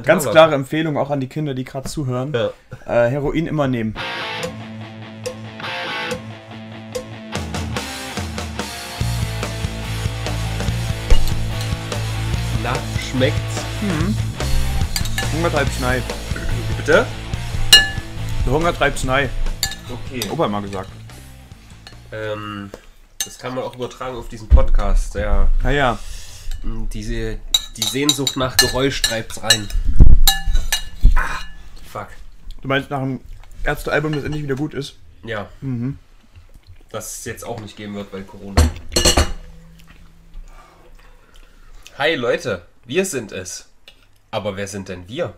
Ganz klare Empfehlung auch an die Kinder, die gerade zuhören. Ja. Äh, Heroin immer nehmen. Na, schmeckt's? Hunger treibt Schnei. Bitte? Der Hunger treibt Schnei. Okay. Opa mal gesagt. Ähm, das kann man auch übertragen auf diesen Podcast. Ja, Naja, diese, die Sehnsucht nach Geräusch treibt's rein. Ah, fuck. du meinst nach dem Ärztealbum, das endlich wieder gut ist? Ja. Mhm. Das es jetzt auch nicht geben wird, weil Corona. Hi Leute, wir sind es. Aber wer sind denn wir?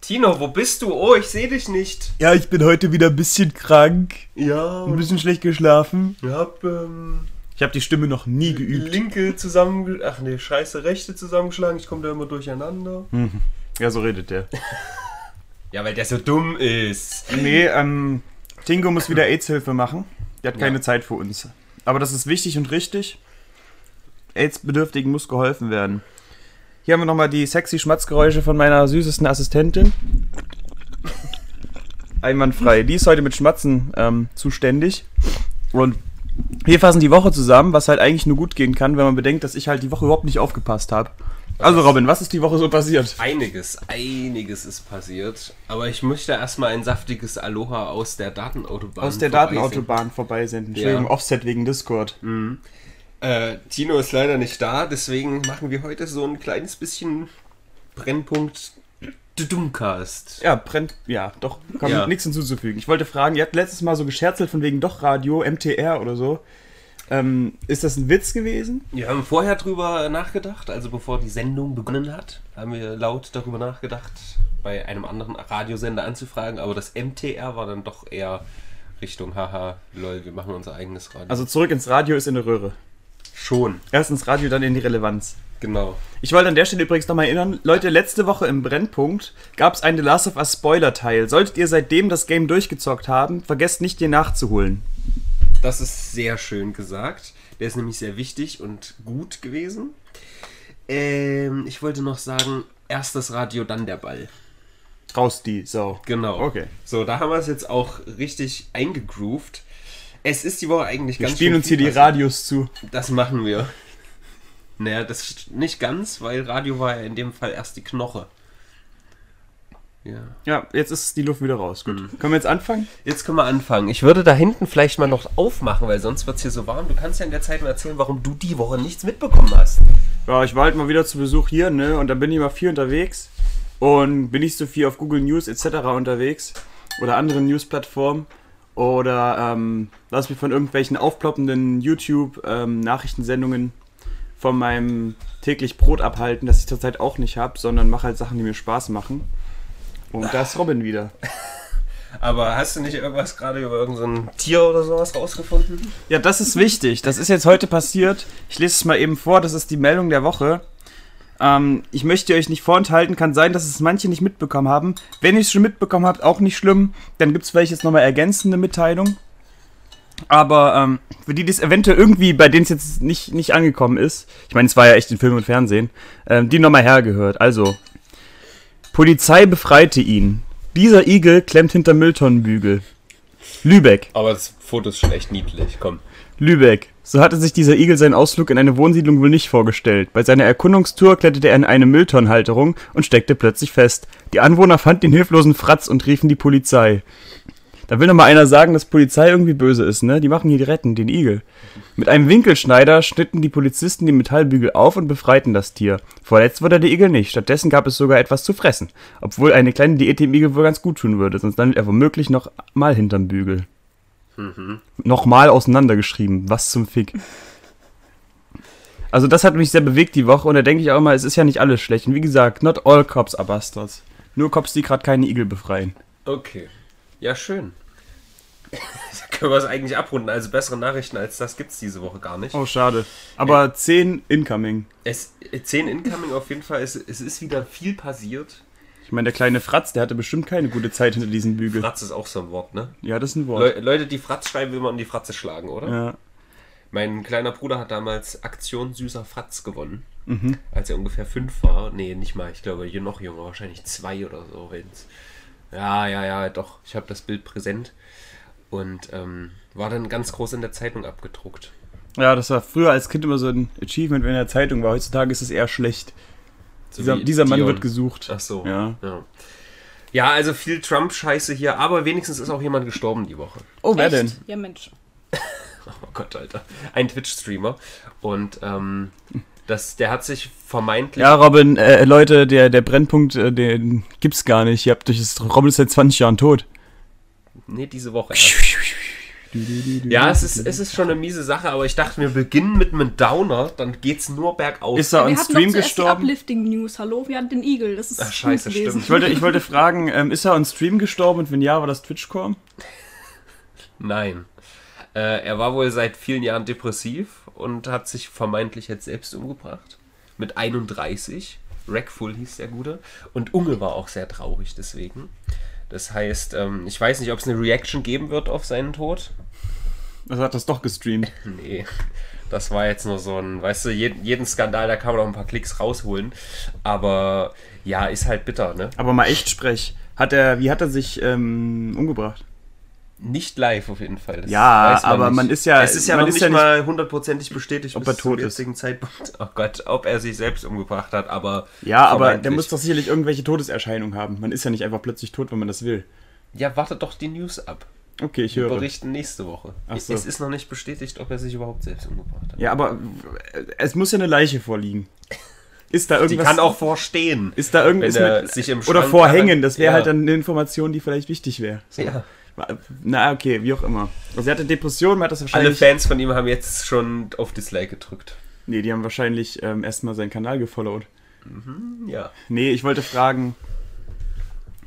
Tino, wo bist du? Oh, ich sehe dich nicht. Ja, ich bin heute wieder ein bisschen krank. Ja, Ein bisschen schlecht geschlafen. ich hab ähm, Ich habe die Stimme noch nie geübt. linke zusammen, ach nee, scheiße, rechte zusammengeschlagen. Ich komme da immer durcheinander. Ja, so redet der. Ja, weil der so dumm ist. Nee, ähm, Tingo muss wieder AIDS-Hilfe machen. Der hat keine Ja. Zeit für uns. Aber das ist wichtig und richtig. AIDS-Bedürftigen muss geholfen werden. Hier haben wir nochmal die sexy Schmatzgeräusche von meiner süßesten Assistentin. Einwandfrei. Die ist heute mit Schmatzen ähm, zuständig. Und wir fassen die Woche zusammen, was halt eigentlich nur gut gehen kann, wenn man bedenkt, dass ich halt die Woche überhaupt nicht aufgepasst habe. Also Robin, was ist die Woche so passiert? Einiges, einiges ist passiert. Aber ich möchte erstmal ein saftiges Aloha aus der Datenautobahn. Aus der. Datenautobahn vorbeisenden. Entschuldigung, Ja. Offset wegen Discord. Äh, Tino ist leider nicht da, deswegen machen wir heute so ein kleines bisschen Brennpunkt Dummcast. Ja, brennt, ja, doch, kann Ja. nichts hinzuzufügen. Ich wollte fragen, ihr habt letztes Mal so gescherzelt von wegen doch Radio, MTR oder so. Ähm, ist das ein Witz gewesen? Wir haben vorher drüber nachgedacht, also bevor die Sendung begonnen hat, haben wir laut darüber nachgedacht, bei einem anderen Radiosender anzufragen, aber das MTR war dann doch eher Richtung, haha, lol, wir machen unser eigenes Radio. Also zurück ins Radio ist in der Röhre. schon, Erst ins Radio, dann in die Relevanz. Genau. Ich wollte an der Stelle übrigens nochmal erinnern, Leute, letzte Woche im Brennpunkt gab es einen The Last of Us Spoiler-Teil. Solltet ihr seitdem das Game durchgezockt haben, vergesst nicht, den nachzuholen. Das ist sehr schön gesagt. Der ist nämlich sehr wichtig und gut gewesen. Ähm, ich wollte noch sagen, erst das Radio, dann der Ball. Raus die Sau. Genau. Okay. So, da haben wir es jetzt auch richtig eingegroovt. Es ist die Woche eigentlich Wir ganz spielen schön uns hier die. Radios zu. Das machen wir. Naja, das ist nicht ganz, weil Radio war ja in dem Fall erst die Knoche. Ja. Ja, jetzt ist die Luft wieder raus. Gut. Können wir jetzt anfangen? Jetzt können wir anfangen. Ich würde da hinten vielleicht mal noch aufmachen, weil sonst wird es hier so warm. Du kannst ja in der Zeit mal erzählen, warum du die Woche nichts mitbekommen hast. Ja, ich war halt mal wieder zu Besuch hier, ne? Und da bin ich mal viel unterwegs. Und bin nicht so viel auf Google News etc. unterwegs. Oder anderen News-Plattformen. Oder ähm, lass mich von irgendwelchen aufploppenden YouTube-Nachrichtensendungen von meinem täglich Brot abhalten, das ich zurzeit auch nicht habe, sondern mache halt Sachen, die mir Spaß machen. Und da ist Robin wieder. Aber hast du nicht irgendwas gerade über irgendein Tier oder sowas rausgefunden? Ja, das ist wichtig. Das ist jetzt heute passiert. Ich lese es mal eben vor. Das ist die Meldung der Woche. Ähm, ich möchte euch nicht vorenthalten. Kann sein, dass es manche nicht mitbekommen haben. Wenn ihr es schon mitbekommen habt, auch nicht schlimm. Dann gibt es vielleicht jetzt nochmal ergänzende Mitteilung. Aber ähm, für die, die es eventuell irgendwie, bei denen es jetzt nicht, nicht angekommen ist, ich meine, es war ja echt in Film und Fernsehen, ähm, die nochmal hergehört. Also, Polizei befreite ihn. Dieser Igel klemmt hinter Mülltonnenbügel. Lübeck. Aber das Foto ist schon echt niedlich, komm. Lübeck. So hatte sich dieser Igel seinen Ausflug in eine Wohnsiedlung wohl nicht vorgestellt. Bei seiner Erkundungstour kletterte er in eine Mülltonnenhalterung und steckte plötzlich fest. Die Anwohner fanden den hilflosen Fratz und riefen die Polizei. Da will noch mal einer sagen, dass Polizei irgendwie böse ist, ne? Die machen hier die retten, den Igel. Mit einem Winkelschneider schnitten die Polizisten die Metallbügel auf und befreiten das Tier. Verletzt wurde der Igel nicht. Stattdessen gab es sogar etwas zu fressen. Obwohl eine kleine Diät dem Igel wohl ganz gut tun würde, sonst landet er womöglich noch mal hinterm Bügel. Nochmal auseinandergeschrieben. Was zum Fick. Also das hat mich sehr bewegt die Woche und da denke ich auch immer, es ist ja nicht alles schlecht. Und wie gesagt, not all cops are bastards. Nur Cops, die gerade keine Igel befreien. Okay. Ja, schön. da können wir es eigentlich abrunden. Also bessere Nachrichten als das gibt's diese Woche gar nicht. Oh, schade. Aber 10 incoming. Es, 10 Incoming auf jeden Fall. Es, es ist wieder viel passiert. Ich meine, der kleine Fratz, der hatte bestimmt keine gute Zeit hinter diesem Bügel. Fratz ist auch so ein Wort, ne? Ja, das ist ein Wort. Le Leute, die Fratz schreiben, will man in die Fratze schlagen, oder? Ja. Mein kleiner Bruder hat damals Aktion Süßer Fratz gewonnen, Mhm. als er ungefähr fünf war. Nee, nicht mal, ich glaube, hier noch jünger, wahrscheinlich zwei oder so. Wenn's. Ja, ja, ja, doch, ich habe das Bild präsent. Und ähm, war dann ganz groß in der Zeitung abgedruckt. Ja, das war früher als Kind immer so ein Achievement, wenn in der Zeitung war. Heutzutage ist es eher schlecht. So Dieser, dieser Mann wird gesucht. Ach so. Ja. Ja, ja also viel Trump-Scheiße hier, aber wenigstens ist auch jemand gestorben die Woche. Oh, wer Echt? denn? Ja, Mensch. Oh Gott, Alter. Ein Twitch-Streamer. Und ähm, das, der hat sich vermeintlich. Ja, Robin, äh, Leute, der, der Brennpunkt, äh, den gibt's gar nicht. Ihr habt durch das Robin ist seit 20 Jahren tot. Nee, diese Woche erst. Ja, es ist, es ist schon eine miese Sache, aber ich dachte, wir beginnen mit einem Downer, dann geht's nur bergauf. Ist er on wir hatten Stream zuerst die gestorben? Uplifting News. Hallo, wir hatten den Igel. Das ist Ach, scheiße, stimmt. Ich wollte, ich wollte fragen, ähm, ist er on Stream gestorben und wenn ja, war das Twitch-Core? Nein. Äh, er war wohl seit vielen Jahren depressiv und hat sich vermeintlich jetzt selbst umgebracht. Mit 31. Rackful hieß der Gute. Und Unge war auch sehr traurig deswegen. Das heißt, ähm, ich weiß nicht, ob es eine Reaction geben wird auf seinen Tod. Also hat das doch gestreamt. Nee, das war jetzt nur so ein, weißt du, jeden, jeden Skandal, da kann man auch ein paar Klicks rausholen. Aber ja, ist halt bitter, ne? Aber mal echt sprech. Hat er, wie hat er sich ähm, umgebracht? Nicht live auf jeden Fall. Das Ja, weiß aber nicht. man ist ja- Es ist ja man noch ist nicht ja mal hundertprozentig bestätigt, ob bis er tot zum ist. jetzigen Zeitpunkt. Oh Gott, ob er sich selbst umgebracht hat, aber. Ja, aber der muss doch sicherlich irgendwelche Todeserscheinungen haben. Man ist ja nicht einfach plötzlich tot, wenn man das will. Ja, wartet doch die News ab. Okay, ich Wir höre. berichten nächste Woche. Ach so. Es ist noch nicht bestätigt, ob er sich überhaupt selbst umgebracht hat. Ja, aber es muss ja eine Leiche vorliegen. Ist da Die irgendwas? kann auch vorstehen. Ist da irgendwas mit, sich im oder vorhängen? Das wäre Ja. halt dann eine Information, die vielleicht wichtig wäre. So. Ja. Na, okay, wie auch immer. Also er hatte Depressionen, man hat das Alle wahrscheinlich. Fans von ihm haben jetzt schon auf Dislike gedrückt. nee, die haben wahrscheinlich ähm, erstmal seinen Kanal gefollowt. Ja. Nee, ich wollte fragen.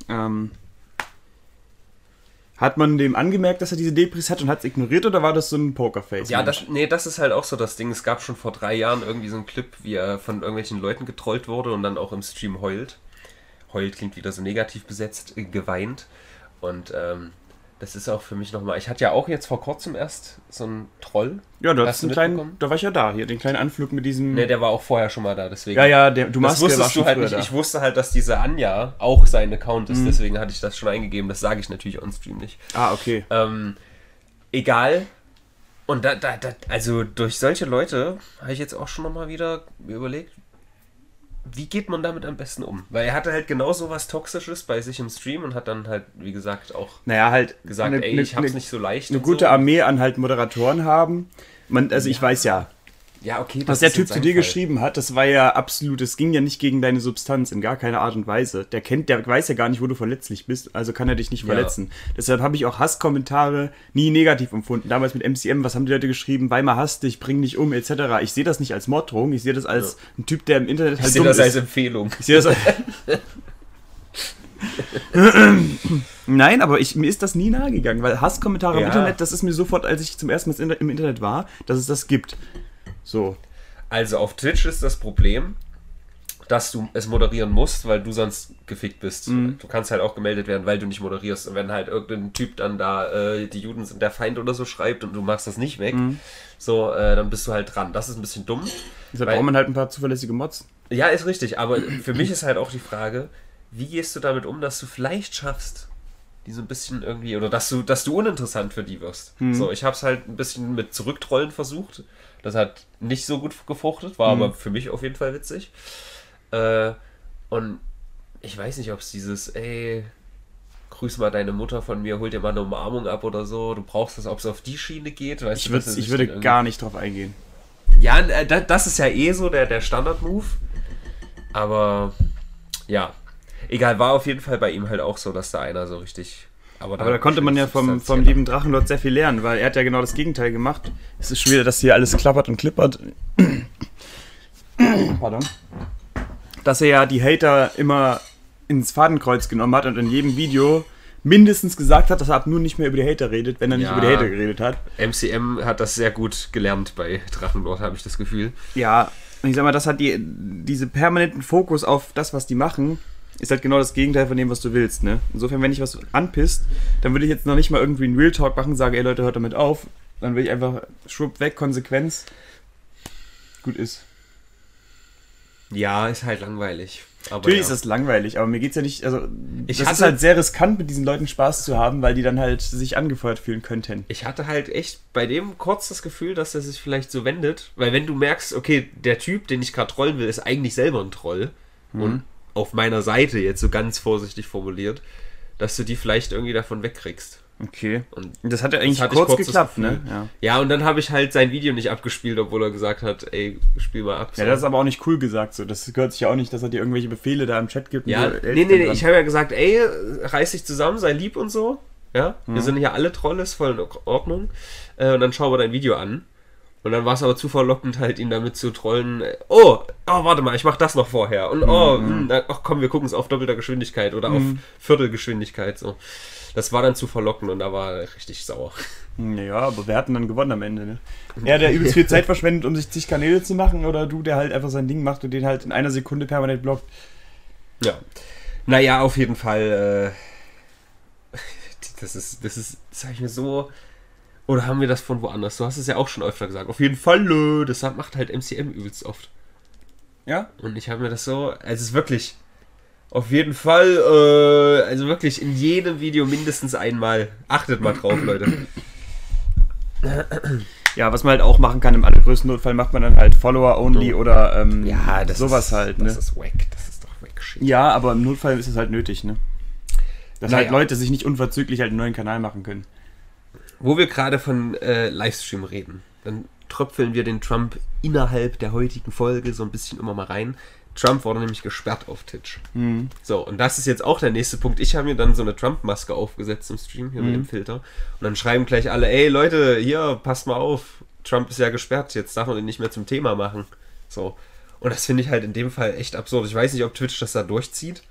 Ähm, hat man dem angemerkt, dass er diese Depris hat und hat es ignoriert oder war das so ein Pokerface? Ja, das, nee, das ist halt auch so das Ding. Es gab schon vor drei Jahren irgendwie so einen Clip, wie er von irgendwelchen Leuten getrollt wurde und dann auch im Stream heult. Heult klingt wieder so negativ besetzt, äh, geweint. Und ähm, das ist auch für mich nochmal. Ich hatte ja auch jetzt vor kurzem erst so einen Troll. Ja, du Hast einen kleinen, da war ich ja da, hier, den kleinen Anflug mit diesem. Ne, der war auch vorher schon mal da, deswegen. ja, ja, der, du war wusstest du halt nicht. da. Ich wusste halt, dass diese Anja auch sein Account Mhm. ist, deswegen hatte ich das schon eingegeben. Das sage ich natürlich on Stream nicht. Ah, okay. Ähm, egal. Und da, da, da, also durch solche Leute habe ich jetzt auch schon nochmal wieder überlegt, wie geht man damit am besten um? Weil er hatte halt genau so was Toxisches bei sich im Stream und hat dann halt, wie gesagt, auch Naja, halt gesagt, eine, ey, eine, ich hab's eine, nicht so leicht. eine gute so. Armee an halt Moderatoren haben. Man, also ich weiß ja, Ja, okay. das was der Typ zu dir Fall. geschrieben hat, das war ja absolut, es ging ja nicht gegen deine Substanz, in gar keiner Art und Weise. Der kennt, der weiß ja gar nicht, wo du verletzlich bist, also kann er dich nicht Ja. verletzen. Deshalb habe ich auch Hasskommentare nie negativ empfunden. Damals mit MCM, was haben die Leute geschrieben? Weimar hasst dich, bring dich um, etc. Ich sehe das nicht als Morddrohung, ich sehe das als ein Typ, der im Internet halt Ich sehe das ist. als Empfehlung. Ich sehe das als Nein, aber ich, mir ist das nie nahegegangen, weil Hasskommentare im Ja. Internet, das ist mir sofort, als ich zum ersten Mal im Internet war, dass es das gibt. So. Also auf Twitch ist das Problem, dass du es moderieren musst, weil du sonst gefickt bist. Mhm. Du kannst halt auch gemeldet werden, weil du nicht moderierst. Und wenn halt irgendein Typ dann da, äh, die Juden sind der Feind oder so schreibt und du machst das nicht weg, Mhm. so, äh, dann bist du halt dran. Das ist ein bisschen dumm. Deshalb braucht man halt ein paar zuverlässige Mods. Ja, ist richtig, aber für mich ist halt auch die Frage, wie gehst du damit um, dass du vielleicht schaffst, die so ein bisschen irgendwie, oder dass du, dass du uninteressant für die wirst. So, ich habe es halt ein bisschen mit Zurücktrollen versucht. Das hat nicht so gut gefruchtet, war aber für mich auf jeden Fall witzig. Äh, und ich weiß nicht, ob es dieses, ey, grüß mal deine Mutter von mir, hol dir mal eine Umarmung ab oder so, du brauchst das, ob es auf die Schiene geht. Weißt Ich, du, ich würde irgendwie- gar nicht drauf eingehen. ja, äh, da- das ist ja eh so der, der Standard-Move. Aber ja, egal, war auf jeden Fall bei ihm halt auch so, dass da einer so richtig. Aber da konnte man ja vom, vom lieben Drachenlord sehr viel lernen, weil er hat ja genau das Gegenteil gemacht. Es ist schon wieder, dass hier alles klappert und klippert. Pardon. Dass er ja die Hater immer ins Fadenkreuz genommen hat und in jedem Video mindestens gesagt hat, dass er ab nun nicht mehr über die Hater redet, wenn er nicht Ja. über die Hater geredet hat. MCM hat das sehr gut gelernt bei Drachenlord, habe ich das Gefühl. Ja, und ich sag mal, das hat die, diese permanenten Fokus auf das, was die machen, ist halt genau das Gegenteil von dem, was du willst, ne? Insofern, wenn ich was anpisst, dann würde ich jetzt noch nicht mal irgendwie einen Real Talk machen, sage, ey Leute, hört damit auf. Dann will ich einfach schwupp weg, Konsequenz. Gut ist. Ja, ist halt langweilig. Aber Natürlich ja. ist das langweilig, aber mir geht's ja nicht, also Ich das ist halt sehr riskant, mit diesen Leuten Spaß zu haben, weil die dann halt sich angefeuert fühlen könnten. Ich hatte halt echt bei dem kurz das Gefühl, dass er sich vielleicht so wendet, weil wenn du merkst, okay, der Typ, den ich gerade trollen will, ist eigentlich selber ein Troll und auf meiner Seite jetzt so ganz vorsichtig formuliert, dass du die vielleicht irgendwie davon wegkriegst. Okay. Und Das hat ja eigentlich kurz kurz geklappt, ne? Ja. Ja, und dann habe ich halt sein Video nicht abgespielt, obwohl er gesagt hat, ey, spiel mal ab. Ja, das ist aber auch nicht cool gesagt so. Das gehört sich ja auch nicht, dass er dir irgendwelche Befehle da im Chat gibt. Ja, so, nee, nee, nee, ich habe ja gesagt, ey, reiß dich zusammen, sei lieb und so. Ja, Mhm. wir sind hier alle Trolle, ist voll in Ordnung. Äh, und dann schauen wir dein Video an. Und dann war es aber zu verlockend, halt ihn damit zu trollen. Oh, oh, warte mal, ich mach das noch vorher. Und oh, Mhm. mh, na, ach komm, wir gucken es auf doppelter Geschwindigkeit oder auf Viertelgeschwindigkeit. So. Das war dann zu verlockend und da war er richtig sauer. Ja, aber wir hatten dann gewonnen am Ende, ne? Er, der übelst viel Zeit verschwendet, um sich zig Kanäle zu machen, oder du, der halt einfach sein Ding macht und den halt in einer Sekunde permanent blockt. Ja. Naja, auf jeden Fall. Äh, das ist, das ist, das habe ich mir so. Oder haben wir das von woanders? Du hast es ja auch schon öfter gesagt. Auf jeden Fall, äh, das macht halt MCM übelst oft. Ja? Und ich habe mir das so. Also es ist wirklich. Auf jeden Fall, äh, also wirklich in jedem Video mindestens einmal. Achtet mal drauf, Leute. Ja, was man halt auch machen kann, im allergrößten Notfall macht man dann halt Follower-only oder ähm, sowas ist, halt, ne? Das ist wack, das ist doch wack shit. Ja, aber im Notfall ist es halt nötig, ne? Dass Naja. halt Leute sich nicht unverzüglich halt einen neuen Kanal machen können. Wo wir gerade von äh, Livestream reden, dann tröpfeln wir den Trump innerhalb der heutigen Folge so ein bisschen immer mal rein. Trump wurde nämlich gesperrt auf Twitch. So, und das ist jetzt auch der nächste Punkt. Ich habe mir dann so eine Trump-Maske aufgesetzt im Stream, hier mit dem Filter. Und dann schreiben gleich alle, ey Leute, hier, passt mal auf, Trump ist ja gesperrt, jetzt darf man ihn nicht mehr zum Thema machen. So. Und das finde ich halt in dem Fall echt absurd. Ich weiß nicht, ob Twitch das da durchzieht,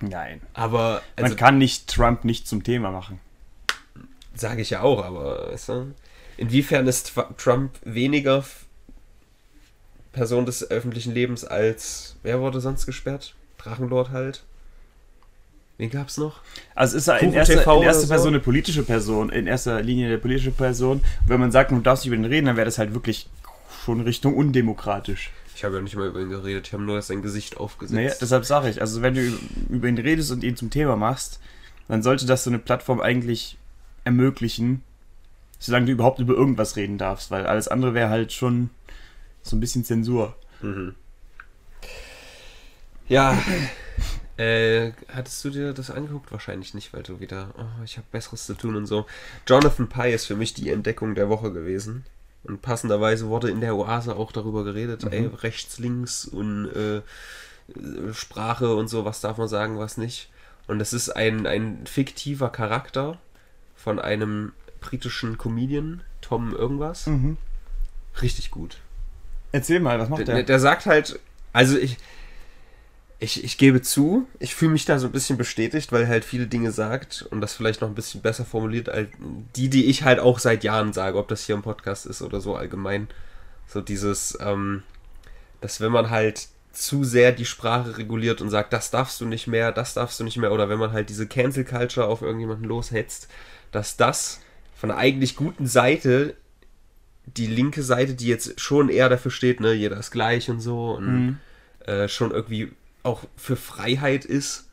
Nein. aber also, Man kann nicht Trump nicht zum Thema machen. Sage ich ja auch, aber weißt du, inwiefern ist Trump weniger Person des öffentlichen Lebens als wer wurde sonst gesperrt? Drachenlord halt. Wen gab's noch? Also es ist ja in erster, in erster so? Person eine politische Person, in erster Linie eine politische Person. Und wenn man sagt, man darf nicht über den reden, dann wäre das halt wirklich schon Richtung undemokratisch. Ich habe ja nicht mal über ihn geredet, ich habe nur sein Gesicht aufgesetzt. Naja, deshalb sage ich, also wenn du über ihn redest und ihn zum Thema machst, dann sollte das so eine Plattform eigentlich ermöglichen, solange du überhaupt über irgendwas reden darfst, weil alles andere wäre halt schon so ein bisschen Zensur. ja. Äh, hattest du dir das angeguckt? Wahrscheinlich nicht, weil du wieder, oh, ich habe Besseres zu tun und so. Jonathan Pye ist für mich die Entdeckung der Woche gewesen. Und passenderweise wurde in der Oase auch darüber geredet, ey, rechts, links und äh, Sprache und so, was darf man sagen, was nicht. Und es ist ein, ein fiktiver Charakter von einem britischen Comedian, Tom irgendwas. Richtig gut. Erzähl mal, was macht Der, der? der sagt halt, also ich, ich, ich gebe zu, ich fühle mich da so ein bisschen bestätigt, weil er halt viele Dinge sagt und das vielleicht noch ein bisschen besser formuliert als die, die ich halt auch seit Jahren sage, ob das hier im Podcast ist oder so allgemein. So dieses, ähm, dass wenn man halt zu sehr die Sprache reguliert und sagt, das darfst du nicht mehr, das darfst du nicht mehr, oder wenn man halt diese Cancel Culture auf irgendjemanden loshetzt, dass das von der eigentlich guten Seite die linke Seite, die jetzt schon eher dafür steht, ne, jeder ist gleich und so und äh, schon irgendwie auch für Freiheit ist,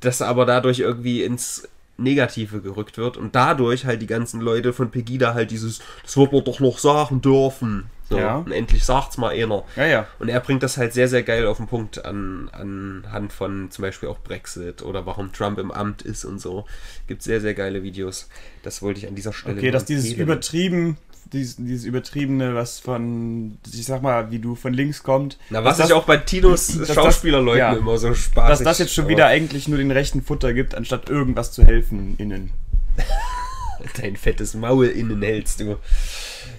das aber dadurch irgendwie ins Negative gerückt wird und dadurch halt die ganzen Leute von Pegida halt dieses, das wird man doch noch sagen dürfen. So, Ja. Und endlich sagt's mal einer. Ja, ja. Und er bringt das halt sehr, sehr geil auf den Punkt an, anhand von zum Beispiel auch Brexit oder warum Trump im Amt ist und so. Gibt sehr, sehr geile Videos. Das wollte ich an dieser Stelle Okay, dass dieses empfehlen. übertrieben, dieses, dieses übertriebene, was von, ich sag mal, wie du von links kommt. Na, was ich auch bei Tinos Schauspielerleuten ja. immer so spaßig dass das jetzt schon wieder eigentlich nur den rechten Futter gibt, anstatt irgendwas zu helfen innen. Dein fettes Maul innen hältst du.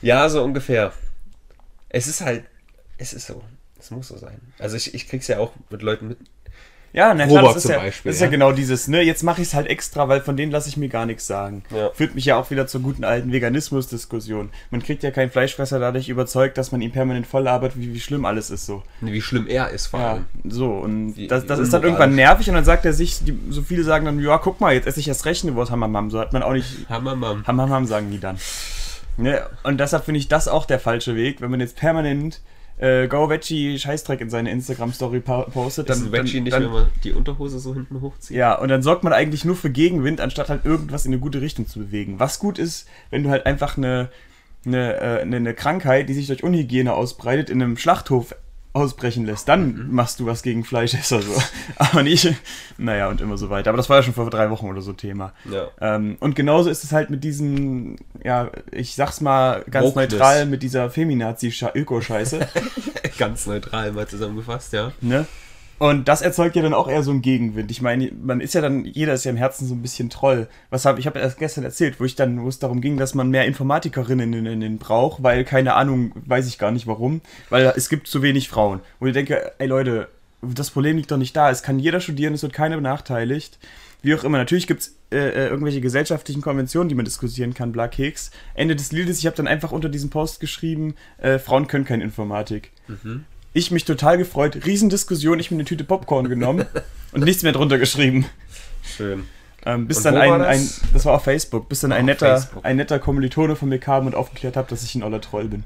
Ja, so ungefähr. Es ist halt, es ist so. Es muss so sein. Also ich, ich krieg's ja auch mit Leuten mit. Ja, na klar, Robert das ist, ja, Beispiel, das ist ja ja. genau dieses, ne, jetzt mache ich es halt extra, weil von denen lasse ich mir gar nichts sagen. Ja. Führt mich ja auch wieder zur guten alten Veganismus-Diskussion. Man kriegt ja keinen Fleischfresser dadurch überzeugt, dass man ihn permanent voll labert, wie, wie schlimm alles ist so. Wie schlimm er ist vor Ja, allem. so, und Wie- das, wie das ist dann irgendwann nervig und dann sagt er sich, die, so viele sagen dann, ja, guck mal, jetzt esse ich erst recht eine Wurst, Hammermam. So hat man auch nicht, Hammermann. Hammermam sagen die dann. Ne? Und deshalb finde ich das auch der falsche Weg, wenn man jetzt permanent äh, Go Veggie Scheißdreck in seine Instagram-Story postet. Dann, ist Veggie nicht, dann, wenn man die Unterhose so hinten hochzieht. Ja, und dann sorgt man eigentlich nur für Gegenwind, anstatt halt irgendwas in eine gute Richtung zu bewegen. Was gut ist, wenn du halt einfach eine, eine, äh, eine, eine Krankheit, die sich durch Unhygiene ausbreitet, in einem Schlachthof ausbrechen lässt, dann mhm. machst du was gegen Fleischesser so. Aber nicht, naja, und immer so weiter. Aber das war ja schon vor drei Wochen oder so Thema. Ja. Ähm, und genauso ist es halt mit diesen, ja, ich sag's mal ganz Wokeness. neutral, mit dieser Feminazi-Öko-Scheiße. ganz neutral mal zusammengefasst, ja. Ne? Und das erzeugt ja dann auch eher so einen Gegenwind. Ich meine, man ist ja dann, jeder ist ja im Herzen so ein bisschen Troll. Was habe ich habe erst gestern erzählt, wo ich dann, wo es darum ging, dass man mehr Informatikerinnen in, in, in braucht, weil keine Ahnung, weiß ich gar nicht warum, weil es gibt zu wenig Frauen. Wo ich denke, ey Leute, das Problem liegt doch nicht da. Es kann jeder studieren, es wird keiner benachteiligt. Wie auch immer, natürlich gibt es äh, äh, irgendwelche gesellschaftlichen Konventionen, die man diskutieren kann, bla Keks. Ende des Liedes, ich habe dann einfach unter diesem Post geschrieben, äh, Frauen können keine Informatik. Mhm. Ich mich total gefreut. Riesendiskussion, ich mir eine Tüte Popcorn genommen und nichts mehr drunter geschrieben. Schön. Ähm, bis und dann ein, das? ein, das war auf Facebook, bis dann ein netter, ein netter Kommilitone von mir kam und aufgeklärt hat, dass ich ein oller Troll bin.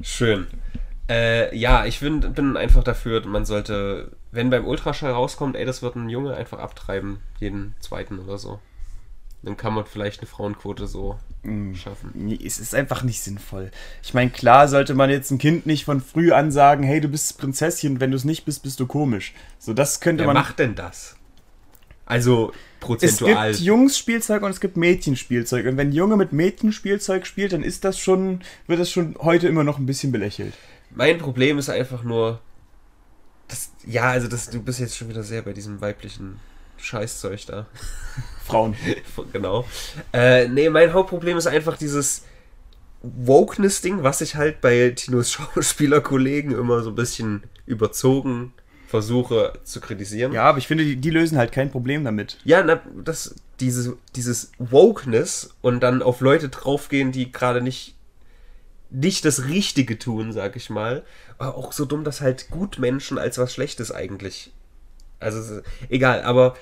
Schön. Äh, ja, ich bin, bin einfach dafür, man sollte, wenn beim Ultraschall rauskommt, ey, das wird ein Junge, einfach abtreiben, jeden zweiten oder so. Dann kann man vielleicht eine Frauenquote so mm. schaffen. Nee, es ist einfach nicht sinnvoll. Ich meine, klar sollte man jetzt ein Kind nicht von früh an sagen, hey, du bist Prinzessin, wenn du es nicht bist, bist du komisch. So, das könnte Wer man. Wer macht denn das? Also prozentual. Es gibt Jungsspielzeug und es gibt Mädchenspielzeug. Und wenn Junge mit Mädchenspielzeug spielt, dann ist das schon, wird das schon heute immer noch ein bisschen belächelt. Mein Problem ist einfach nur, das, ja, also das, du bist jetzt schon wieder sehr bei diesem weiblichen Scheißzeug da. Frauen. genau. Äh, nee, mein Hauptproblem ist einfach dieses Wokeness-Ding, was ich halt bei Tinos Schauspielerkollegen immer so ein bisschen überzogen versuche zu kritisieren. Ja, aber ich finde, die, die lösen halt kein Problem damit. Ja, na, das, diese, dieses Wokeness und dann auf Leute draufgehen, die gerade nicht nicht das Richtige tun, sag ich mal. Aber auch so dumm, dass halt Gutmenschen als was Schlechtes eigentlich. Also, egal, aber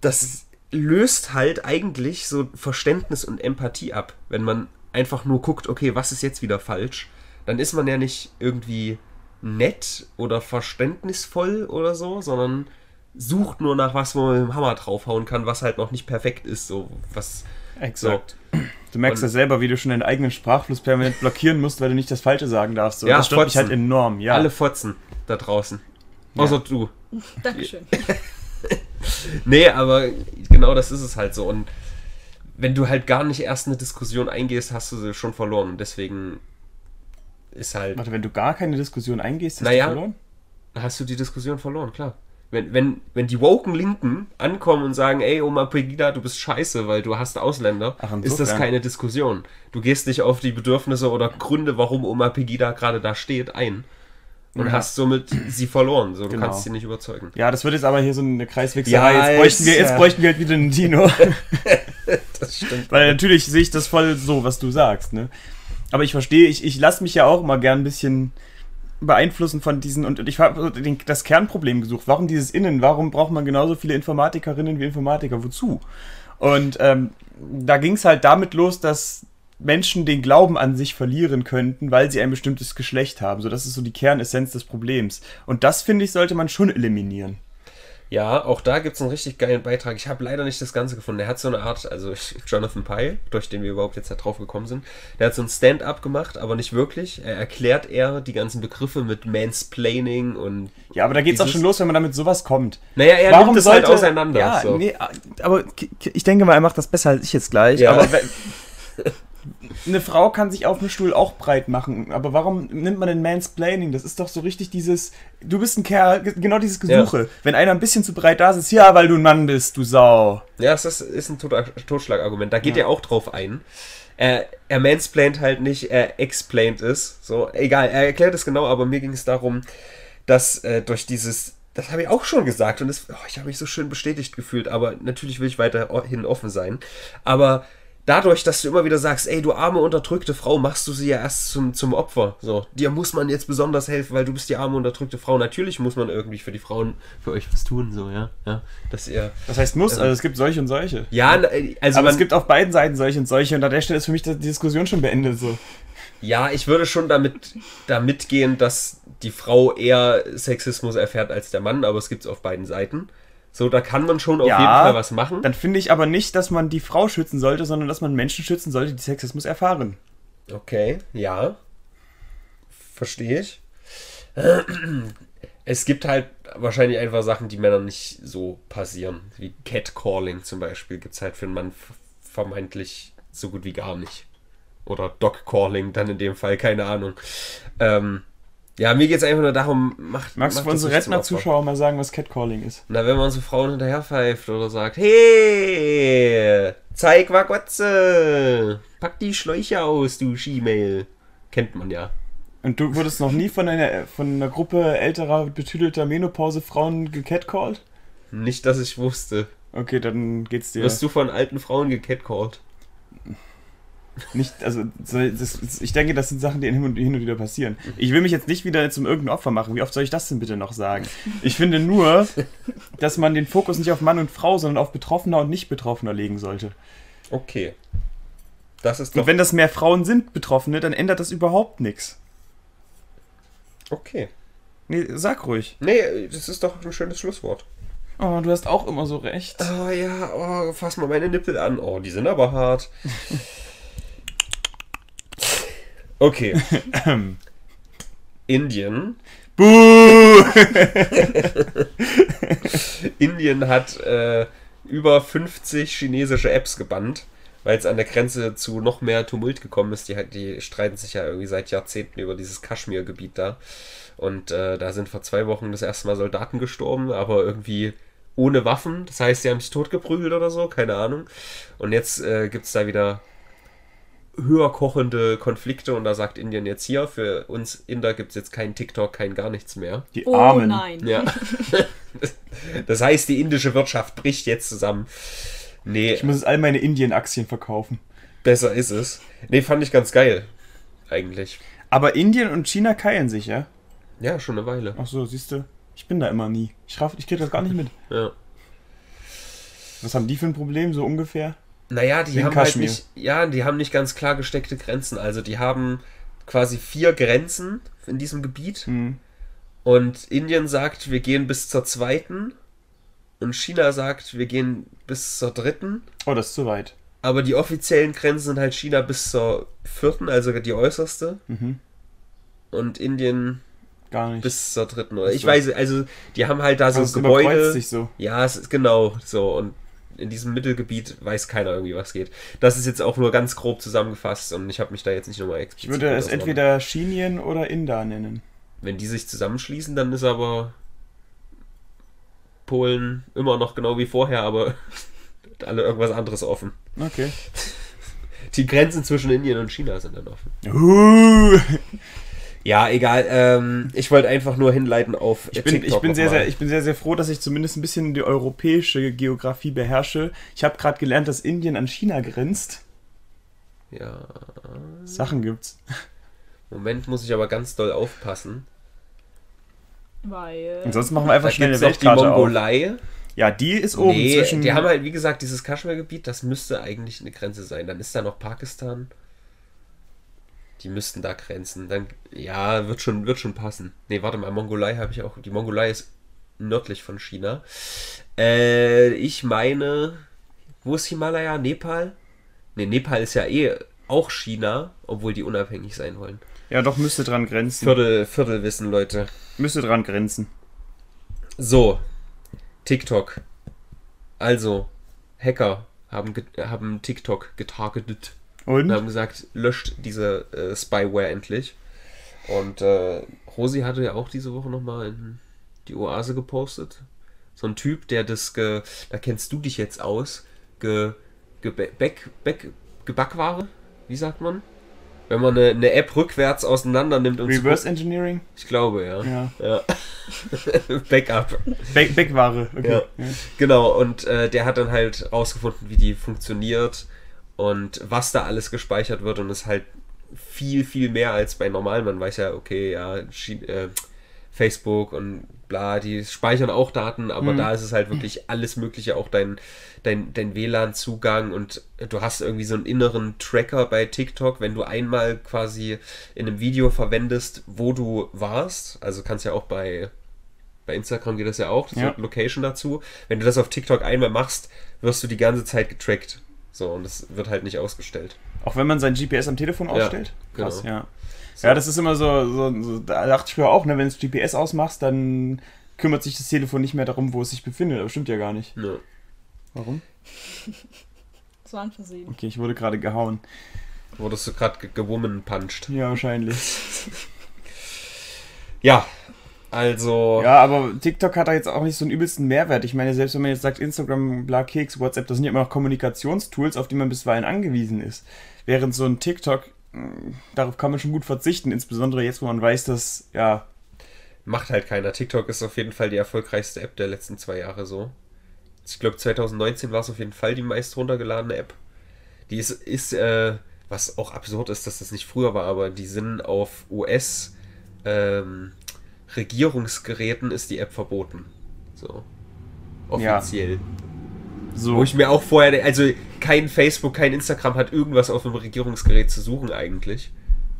das löst halt eigentlich so Verständnis und Empathie ab. Wenn man einfach nur guckt, okay, was ist jetzt wieder falsch, dann ist man ja nicht irgendwie nett oder verständnisvoll oder so, sondern sucht nur nach was, wo man mit dem Hammer draufhauen kann, was halt noch nicht perfekt ist, so was. Exakt. So. Du merkst ja selber, wie du schon deinen eigenen Sprachfluss permanent blockieren musst, weil du nicht das Falsche sagen darfst. So. Ja, das stört mich halt enorm, ja. Alle Fotzen da draußen. Ja. Außer du. Dankeschön. nee, aber genau das ist es halt so. Und wenn du halt gar nicht erst eine Diskussion eingehst, hast du sie schon verloren. Und deswegen ist halt. Warte, wenn du gar keine Diskussion eingehst, hast naja, du verloren? Hast du die Diskussion verloren, klar. Wenn, wenn, wenn die woken Linken ankommen und sagen, ey, Oma Pegida, du bist scheiße, weil du hast Ausländer, Ach, ist das keine Diskussion. Du gehst nicht auf die Bedürfnisse oder Gründe, warum Oma Pegida gerade da steht, ein und ja. hast somit sie verloren. So, du genau. kannst sie nicht überzeugen. Ja, das wird jetzt aber hier so eine Kreiswechselei. Ja, jetzt, bräuchten wir, jetzt bräuchten wir halt wieder einen Dino. das stimmt. Weil natürlich sehe ich das voll so, was du sagst. Ne? Aber ich verstehe, ich, ich lasse mich ja auch immer gern ein bisschen beeinflussen von diesen und ich habe das Kernproblem gesucht. Warum dieses Innen? Warum braucht man genauso viele Informatikerinnen wie Informatiker? Wozu? Und ähm, da ging es halt damit los, dass Menschen den Glauben an sich verlieren könnten, weil sie ein bestimmtes Geschlecht haben. So, das ist so die Kernessenz des Problems. Und das, finde ich, sollte man schon eliminieren. Ja, auch da gibt es einen richtig geilen Beitrag. Ich habe leider nicht das Ganze gefunden. Der hat so eine Art, also Jonathan Pye, durch den wir überhaupt jetzt da drauf gekommen sind, der hat so ein Stand-up gemacht, aber nicht wirklich. Er erklärt eher die ganzen Begriffe mit Mansplaining und. Ja, aber da geht es auch schon los, wenn man damit sowas kommt. Naja, er Warum nimmt es halt auseinander. Ja, so. nee, aber ich denke mal, er macht das besser als ich jetzt gleich. Ja. Aber eine Frau kann sich auf dem Stuhl auch breit machen, aber warum nimmt man den Mansplaining? Das ist doch so richtig dieses, du bist ein Kerl, genau dieses Gesuche. Ja. Wenn einer ein bisschen zu breit da sitzt, ja, weil du ein Mann bist, du Sau. Ja, das ist ein Totschlagargument. Da geht ja. er auch drauf ein. Er, er mansplaint halt nicht, er explaint es. So, egal, er erklärt es genau, aber mir ging es darum, dass äh, durch dieses das habe ich auch schon gesagt und das, oh, ich habe mich so schön bestätigt gefühlt, aber natürlich will ich weiterhin offen sein. Aber dadurch, dass du immer wieder sagst, ey, du arme, unterdrückte Frau, machst du sie ja erst zum, zum Opfer. So, dir muss man jetzt besonders helfen, weil du bist die arme, unterdrückte Frau. Natürlich muss man irgendwie für die Frauen, für euch was tun, so, ja. ja dass ihr, Das heißt muss, also es gibt solche und solche. ja, na, also Aber man, es gibt auf beiden Seiten solche und solche und an der Stelle ist für mich die Diskussion schon beendet. So. ja, ich würde schon damit, damit gehen, dass die Frau eher Sexismus erfährt als der Mann, aber es gibt es auf beiden Seiten. So, da kann man schon auf Ja, jeden Fall was machen. Dann finde ich aber nicht, dass man die Frau schützen sollte, sondern dass man Menschen schützen sollte, die Sexismus erfahren. Okay, ja. Verstehe ich. Es gibt halt wahrscheinlich einfach Sachen, die Männern nicht so passieren. Wie Catcalling zum Beispiel gibt es halt für einen Mann vermeintlich so gut wie gar nicht. Oder Dogcalling dann in dem Fall, keine Ahnung. Ähm, ja, mir geht es einfach nur darum, macht. Magst du macht für das unsere. Rentner-Zuschauer mal sagen, was Catcalling ist? Na, wenn man so Frauen hinterher pfeift oder sagt, hey, zeig Wagotze, pack die Schläuche aus, du Skimail. Kennt man ja. Und du wurdest noch nie von einer, von einer Gruppe älterer, betüdelter Menopause-Frauen gecatcalled? Nicht, dass ich wusste. Okay, dann geht's dir Wirst du von alten Frauen gecatcalled? Nicht. Also, so, das, ich denke, das sind Sachen, die hin und, hin und wieder passieren. Ich will mich jetzt nicht wieder zum irgendeinem Opfer machen. Wie oft soll ich das denn bitte noch sagen? Ich finde nur, dass man den Fokus nicht auf Mann und Frau, sondern auf Betroffener und Nicht-Betroffener legen sollte. Okay. Das ist doch Und wenn das mehr Frauen sind, Betroffene, dann ändert das überhaupt nichts. okay. Nee, sag ruhig. Nee, das ist doch ein schönes Schlusswort. Oh, du hast auch immer so recht. Oh ja, oh, fass mal meine Nippel an. Oh, die sind aber hart. Okay. Indien. Buh! Indien hat äh, über 50 chinesische Apps gebannt, weil es an der Grenze zu noch mehr Tumult gekommen ist. Die, die streiten sich ja irgendwie seit Jahrzehnten über dieses Kaschmir-Gebiet da. Und äh, da sind vor zwei Wochen das erste Mal Soldaten gestorben, aber irgendwie ohne Waffen. Das heißt, sie haben sich totgeprügelt oder so, keine Ahnung. Und jetzt äh, gibt es da wieder höher kochende Konflikte und da sagt Indien jetzt hier, für uns Inder gibt es jetzt kein TikTok, kein gar nichts mehr. Die Oh Armen. nein. Ja. Das heißt, die indische Wirtschaft bricht jetzt zusammen. Nee, Ich muss jetzt all meine Indien-Aktien verkaufen. besser ist es. Nee, fand ich ganz geil. Eigentlich. Aber Indien und China keilen sich, ja? Ja, schon eine Weile. Ach so, siehst du. Ich bin da immer nie. Ich, raff, ich krieg das gar nicht mit. Ja. Was haben die für ein Problem, so ungefähr? Naja, die haben halt Kaschmir. nicht, ja, die haben nicht ganz klar gesteckte Grenzen. Also die haben quasi vier Grenzen in diesem Gebiet. Hm. Und Indien sagt, wir gehen bis zur zweiten. Und China sagt, wir gehen bis zur dritten. Oh, das ist zu weit. Aber die offiziellen Grenzen sind halt China bis zur vierten, also die äußerste. Mhm. Und Indien Gar nicht. bis zur dritten. Oder ich so. weiß, also die haben halt da so also überkreuzt Gebäude. sich so. Ja, es ist genau so. Und in diesem Mittelgebiet weiß keiner irgendwie, was geht. Das ist jetzt auch nur ganz grob zusammengefasst und ich habe mich da jetzt nicht nochmal Ich explizit. würde mit es entweder Chinien oder Inder nennen. Wenn die sich zusammenschließen, dann ist aber Polen immer noch genau wie vorher, aber alle irgendwas anderes offen. Okay. Die Grenzen zwischen Indien und China sind dann offen. Uh, Ja, egal. Ähm, ich wollte einfach nur hinleiten auf ich, bin, ich, bin sehr, sehr, ich bin sehr, sehr froh, dass ich zumindest ein bisschen die europäische Geografie beherrsche. Ich habe gerade gelernt, dass Indien an China grenzt. Ja, Sachen gibt's. Moment muss ich aber ganz doll aufpassen. Weil. Ansonsten machen wir einfach Da schnell eine es noch die Weltkarte auf. Mongolei. Ja, die ist oben Nee, zwischen. die haben halt, wie gesagt, dieses Kaschmir-Gebiet, das müsste eigentlich eine Grenze sein. Dann ist da noch Pakistan. Die müssten da grenzen. Dann, ja, wird schon, wird schon passen. Nee, warte mal, Mongolei habe ich auch. Die Mongolei ist nördlich von China. Äh, ich meine, wo ist Himalaya? Nepal? Nee, Nepal ist ja eh auch China, obwohl die unabhängig sein wollen. ja, doch, müsste dran grenzen. Viertel, Viertelwissen, Leute. Müsste dran grenzen. So, TikTok. Also, Hacker haben, haben TikTok getargetet Und? und haben gesagt, löscht diese äh, Spyware endlich. Und äh, Rosi hatte ja auch diese Woche nochmal in die Oase gepostet. So ein Typ, der das, ge, da kennst du dich jetzt aus, ge, ge, Back, Back, Gebackware, wie sagt man? Wenn man eine, eine App rückwärts auseinander nimmt und Reverse Engineering? ich glaube, ja. Ja. ja. Backup. Back Backware. Okay. Ja. Ja. Genau, und äh, der hat dann halt rausgefunden, wie die funktioniert und was da alles gespeichert wird und es halt viel, viel mehr als bei normalen. Man weiß ja, okay, ja, äh, Facebook und bla, die speichern auch Daten, aber da ist es halt wirklich alles Mögliche, auch dein, dein, dein WLAN-Zugang und du hast irgendwie so einen inneren Tracker bei TikTok, wenn du einmal quasi in einem Video verwendest, wo du warst, also kannst ja auch bei, bei Instagram geht das ja auch, so Ja. Location dazu. Wenn du das auf TikTok einmal machst, wirst du die ganze Zeit getrackt. So, und das wird halt nicht ausgestellt. Auch wenn man sein GPS am Telefon Ja, ausstellt? Krass, genau. ja. Ja, das ist immer so, so, so da dachte ich früher auch, ne, wenn du das GPS ausmachst, dann kümmert sich das Telefon nicht mehr darum, wo es sich befindet. Aber stimmt ja gar nicht. Ja. Warum? Das war ein Versehen. Okay, ich wurde gerade gehauen. Wurdest du gerade ge gewoman punched. Ja, wahrscheinlich. Ja, also. Ja, aber TikTok hat da jetzt auch nicht so einen übelsten Mehrwert. Ich meine, selbst wenn man jetzt sagt, Instagram, bla, Keks, WhatsApp, das sind ja immer noch Kommunikationstools, auf die man bisweilen angewiesen ist. Während so ein TikTok, mh, darauf kann man schon gut verzichten, insbesondere jetzt, wo man weiß, dass, ja, Macht halt keiner. TikTok ist auf jeden Fall die erfolgreichste App der letzten zwei Jahre so. Ich glaube, 2019 war es auf jeden Fall die meist runtergeladene App. Die ist, ist äh, was auch absurd ist, dass das nicht früher war, aber die sind auf US ähm, Regierungsgeräten ist die App verboten. So. Ja. Offiziell. so. Wo ich mir auch vorher, also kein Facebook, kein Instagram hat irgendwas auf einem Regierungsgerät zu suchen eigentlich.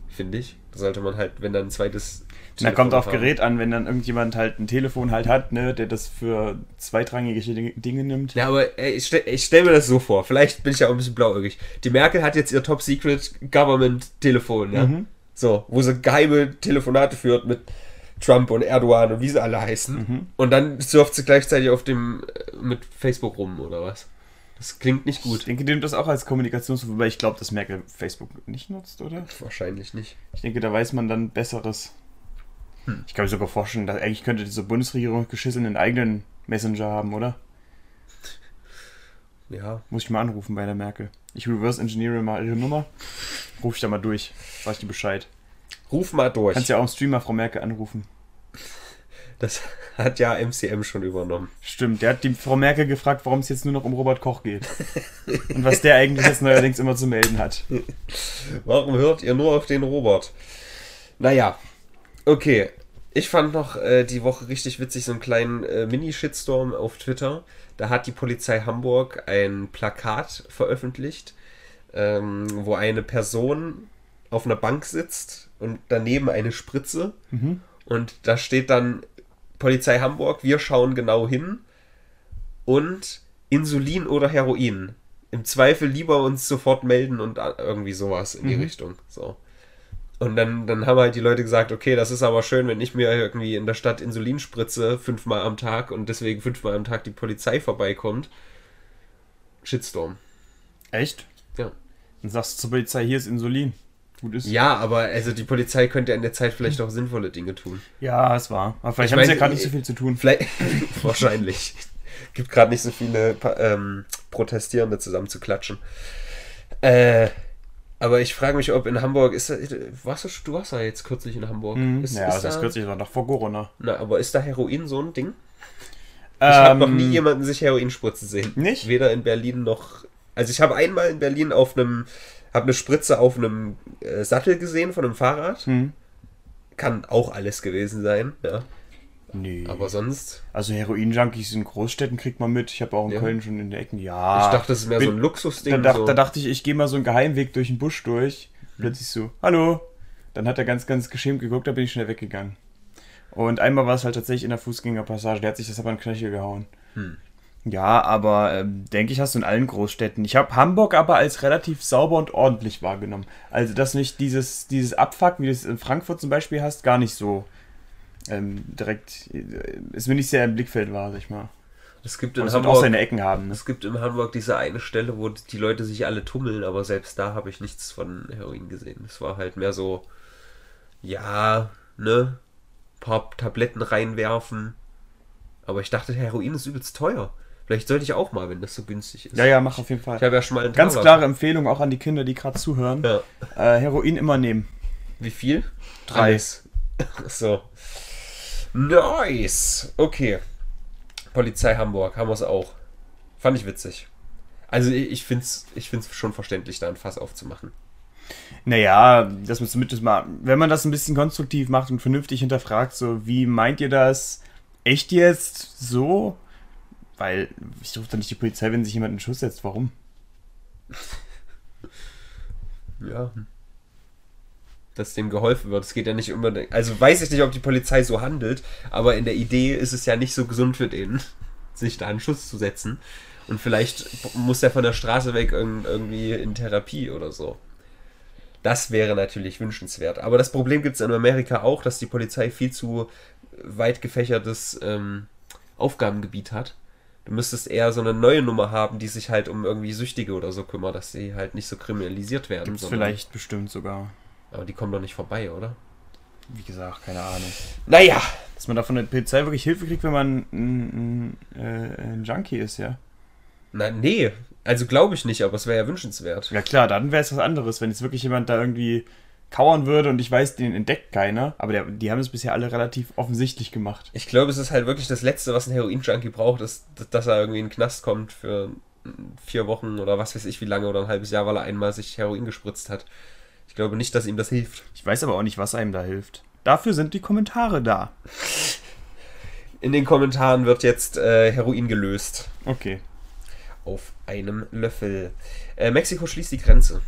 Finde ich. Da sollte man halt, wenn dann ein zweites. Na, kommt auf haben. Gerät an, wenn dann irgendjemand halt ein Telefon halt hat, ne, der das für zweitrangige Dinge- nimmt. Ja, aber ey, ich stelle stell mir das so vor. Vielleicht bin ich ja auch ein bisschen blauäugig. Die Merkel hat jetzt ihr Top Secret Government Telefon, ja. Mhm. So, wo sie geheime Telefonate führt mit Trump und Erdogan und wie sie alle heißen. Mhm. Und dann surft sie gleichzeitig auf dem äh, mit Facebook rum oder was? Das klingt nicht Ich gut. denke, die nimmt das auch als Kommunikationstool, wobei ich glaube, dass Merkel Facebook nicht nutzt, oder? Wahrscheinlich nicht. Ich denke, da weiß man dann Besseres. Hm. Ich kann mir sogar vorstellen, dass eigentlich könnte diese Bundesregierung geschissen einen eigenen Messenger haben, oder? Ja. Muss ich mal anrufen bei der Merkel. Ich reverse engineere mal ihre Nummer. Ruf ich da mal durch. Sag ich dir Bescheid. Ruf mal durch. Kannst ja auch im Streamer Frau Merkel anrufen. Das hat ja MCM schon übernommen. Stimmt, der hat die Frau Merkel gefragt, warum es jetzt nur noch um Robert Koch geht. Und was der eigentlich jetzt neuerdings immer zu melden hat. Warum hört ihr nur auf den Robert? Naja, okay. Ich fand noch äh, die Woche richtig witzig so einen kleinen äh, Mini-Shitstorm auf Twitter. Da hat die Polizei Hamburg ein Plakat veröffentlicht, ähm, wo eine Person auf einer Bank sitzt und daneben eine Spritze. Und da steht dann Polizei Hamburg, wir schauen genau hin und Insulin oder Heroin. Im Zweifel lieber uns sofort melden und irgendwie sowas in die Richtung. So. Und dann, dann haben halt die Leute gesagt, okay, das ist aber schön, wenn ich mir irgendwie in der Stadt Insulin spritze, fünfmal am Tag und deswegen fünfmal am Tag die Polizei vorbeikommt. Shitstorm. Echt? Ja. Dann sagst du zur Polizei, hier ist Insulin. Gut ist. Ja, aber also die Polizei könnte in der Zeit vielleicht auch sinnvolle Dinge tun. Ja, es war. Aber vielleicht Ich haben sie ja gerade nicht äh, so viel zu tun. Vielleicht, wahrscheinlich. Gibt gerade nicht so viele ähm, Protestierende zusammen zu klatschen. Äh, aber ich frage mich, ob in Hamburg ist da, warst du, du warst ja jetzt kürzlich in Hamburg. Mhm. Ist, ja, ist das ist da, kürzlich, war noch vor Corona. Na, aber ist da Heroin so ein Ding? Ich habe noch nie jemanden sich Heroin spritzen sehen. Ähm, Nicht? Weder in Berlin noch. Also ich habe einmal in Berlin auf einem, habe eine Spritze auf einem äh, Sattel gesehen von einem Fahrrad. Hm. Kann auch alles gewesen sein, ja. Nee. Aber sonst. also Heroin-Junkies in Großstädten kriegt man mit. Ich habe auch in Ja. Köln schon in der Ecken. Ja. ich dachte, das ist mehr bin- so ein Luxusding. da, so. da dachte ich, ich gehe mal so einen Geheimweg durch den Busch durch. Plötzlich so, hallo. Dann hat er ganz, ganz geschämt geguckt, da bin ich schnell weggegangen. Und einmal war es halt tatsächlich in der Fußgängerpassage. Der hat sich das aber in den Knöchel gehauen. Hm. Ja, aber ähm, denke ich, hast du in allen Großstädten. Ich habe Hamburg aber als relativ sauber und ordentlich wahrgenommen. Also, dass nicht dieses, dieses Abfuck, wie du es in Frankfurt zum Beispiel hast, gar nicht so ähm, direkt, äh, ist mir nicht sehr im Blickfeld war, sag ich mal. es gibt in wird auch Hamburg. seine Ecken haben. Ne? Es gibt in Hamburg diese eine Stelle, wo die Leute sich alle tummeln, aber selbst da habe ich nichts von Heroin gesehen. Es war halt mehr so, ja, ne, paar Tabletten reinwerfen. Aber ich dachte, Heroin ist übelst teuer. Vielleicht sollte ich auch mal, wenn das so günstig ist. Ja, ja, mach auf jeden Fall. Ich habe ja schon mal einen Ganz Taler- klare Empfehlung auch an die Kinder, die gerade zuhören. Ja. Äh, Heroin immer nehmen. Wie viel? Drei. So. Nice. Okay. Polizei Hamburg haben wir es auch. Fand ich witzig. Also ich, ich finde es ich find's schon verständlich, da ein Fass aufzumachen. Naja, dass man zumindest mal, wenn man das ein bisschen konstruktiv macht und vernünftig hinterfragt, so, wie meint ihr das? Echt jetzt? So? Weil ich rufe doch nicht die Polizei, wenn sich jemand in den Schuss setzt. Warum? Ja. Dass dem geholfen wird. Es geht ja nicht unbedingt. Also weiß ich nicht, ob die Polizei so handelt, aber in der Idee ist es ja nicht so gesund für den, sich da einen Schuss zu setzen. Und vielleicht muss er von der Straße weg irgendwie in Therapie oder so. Das wäre natürlich wünschenswert. Aber das Problem gibt es in Amerika auch, dass die Polizei viel zu weit gefächertes ähm, Aufgabengebiet hat. Du müsstest eher so eine neue Nummer haben, die sich halt um irgendwie Süchtige oder so kümmert, dass sie halt nicht so kriminalisiert werden. Gibt's vielleicht bestimmt sogar. Aber die kommen doch nicht vorbei, oder? Wie gesagt, keine Ahnung. Naja. Dass man da von der Polizei wirklich Hilfe kriegt, wenn man ein, ein, äh, ein Junkie ist, ja? Na, nee. Also glaube ich nicht, aber es wäre ja wünschenswert. Ja klar, dann wäre es was anderes, wenn jetzt wirklich jemand da irgendwie kauern würde und ich weiß, den entdeckt keiner. Aber der, die haben es bisher alle relativ offensichtlich gemacht. Ich glaube, es ist halt wirklich das Letzte, was ein Heroin-Junkie braucht, ist, dass er irgendwie in den Knast kommt für vier Wochen oder was weiß ich wie lange oder ein halbes Jahr, weil er einmal sich Heroin gespritzt hat. Ich glaube nicht, dass ihm das hilft. Ich weiß aber auch nicht, was einem da hilft. Dafür sind die Kommentare da. In den Kommentaren wird jetzt äh, Heroin gelöst. Okay. Auf einem Löffel. Äh, Mexiko schließt die Grenze.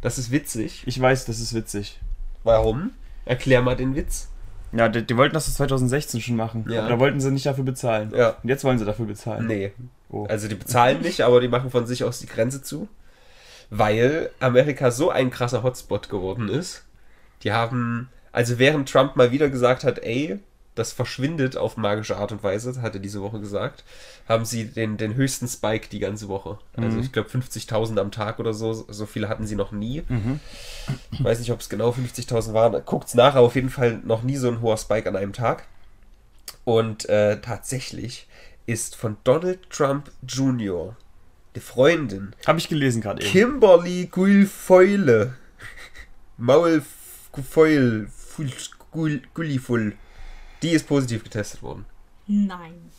Das ist witzig. Ich weiß, das ist witzig. Warum? Erklär mal den Witz. Ja, die, die wollten das 2016 schon machen. Ja. Aber da wollten sie nicht dafür bezahlen. Ja. Und jetzt wollen sie dafür bezahlen. Nee. Oh. Also die bezahlen nicht, aber die machen von sich aus die Grenze zu. Weil Amerika so ein krasser Hotspot geworden ist. Die haben, also während Trump mal wieder gesagt hat, ey, das verschwindet auf magische Art und Weise, hat er diese Woche gesagt, haben sie den, den höchsten Spike die ganze Woche. Also Mhm. ich glaube 50.000 am Tag oder so, so viele hatten sie noch nie. Mhm. Ich weiß nicht, ob es genau 50.000 waren. Guckt's nach, aber auf jeden Fall noch nie so ein hoher Spike an einem Tag. Und äh, tatsächlich ist von Donald Trump Jr. die Freundin Habe ich gelesen gerade eben. Kimberly Guilfoyle Maulfeul Gulliful die ist positiv getestet worden. Nein.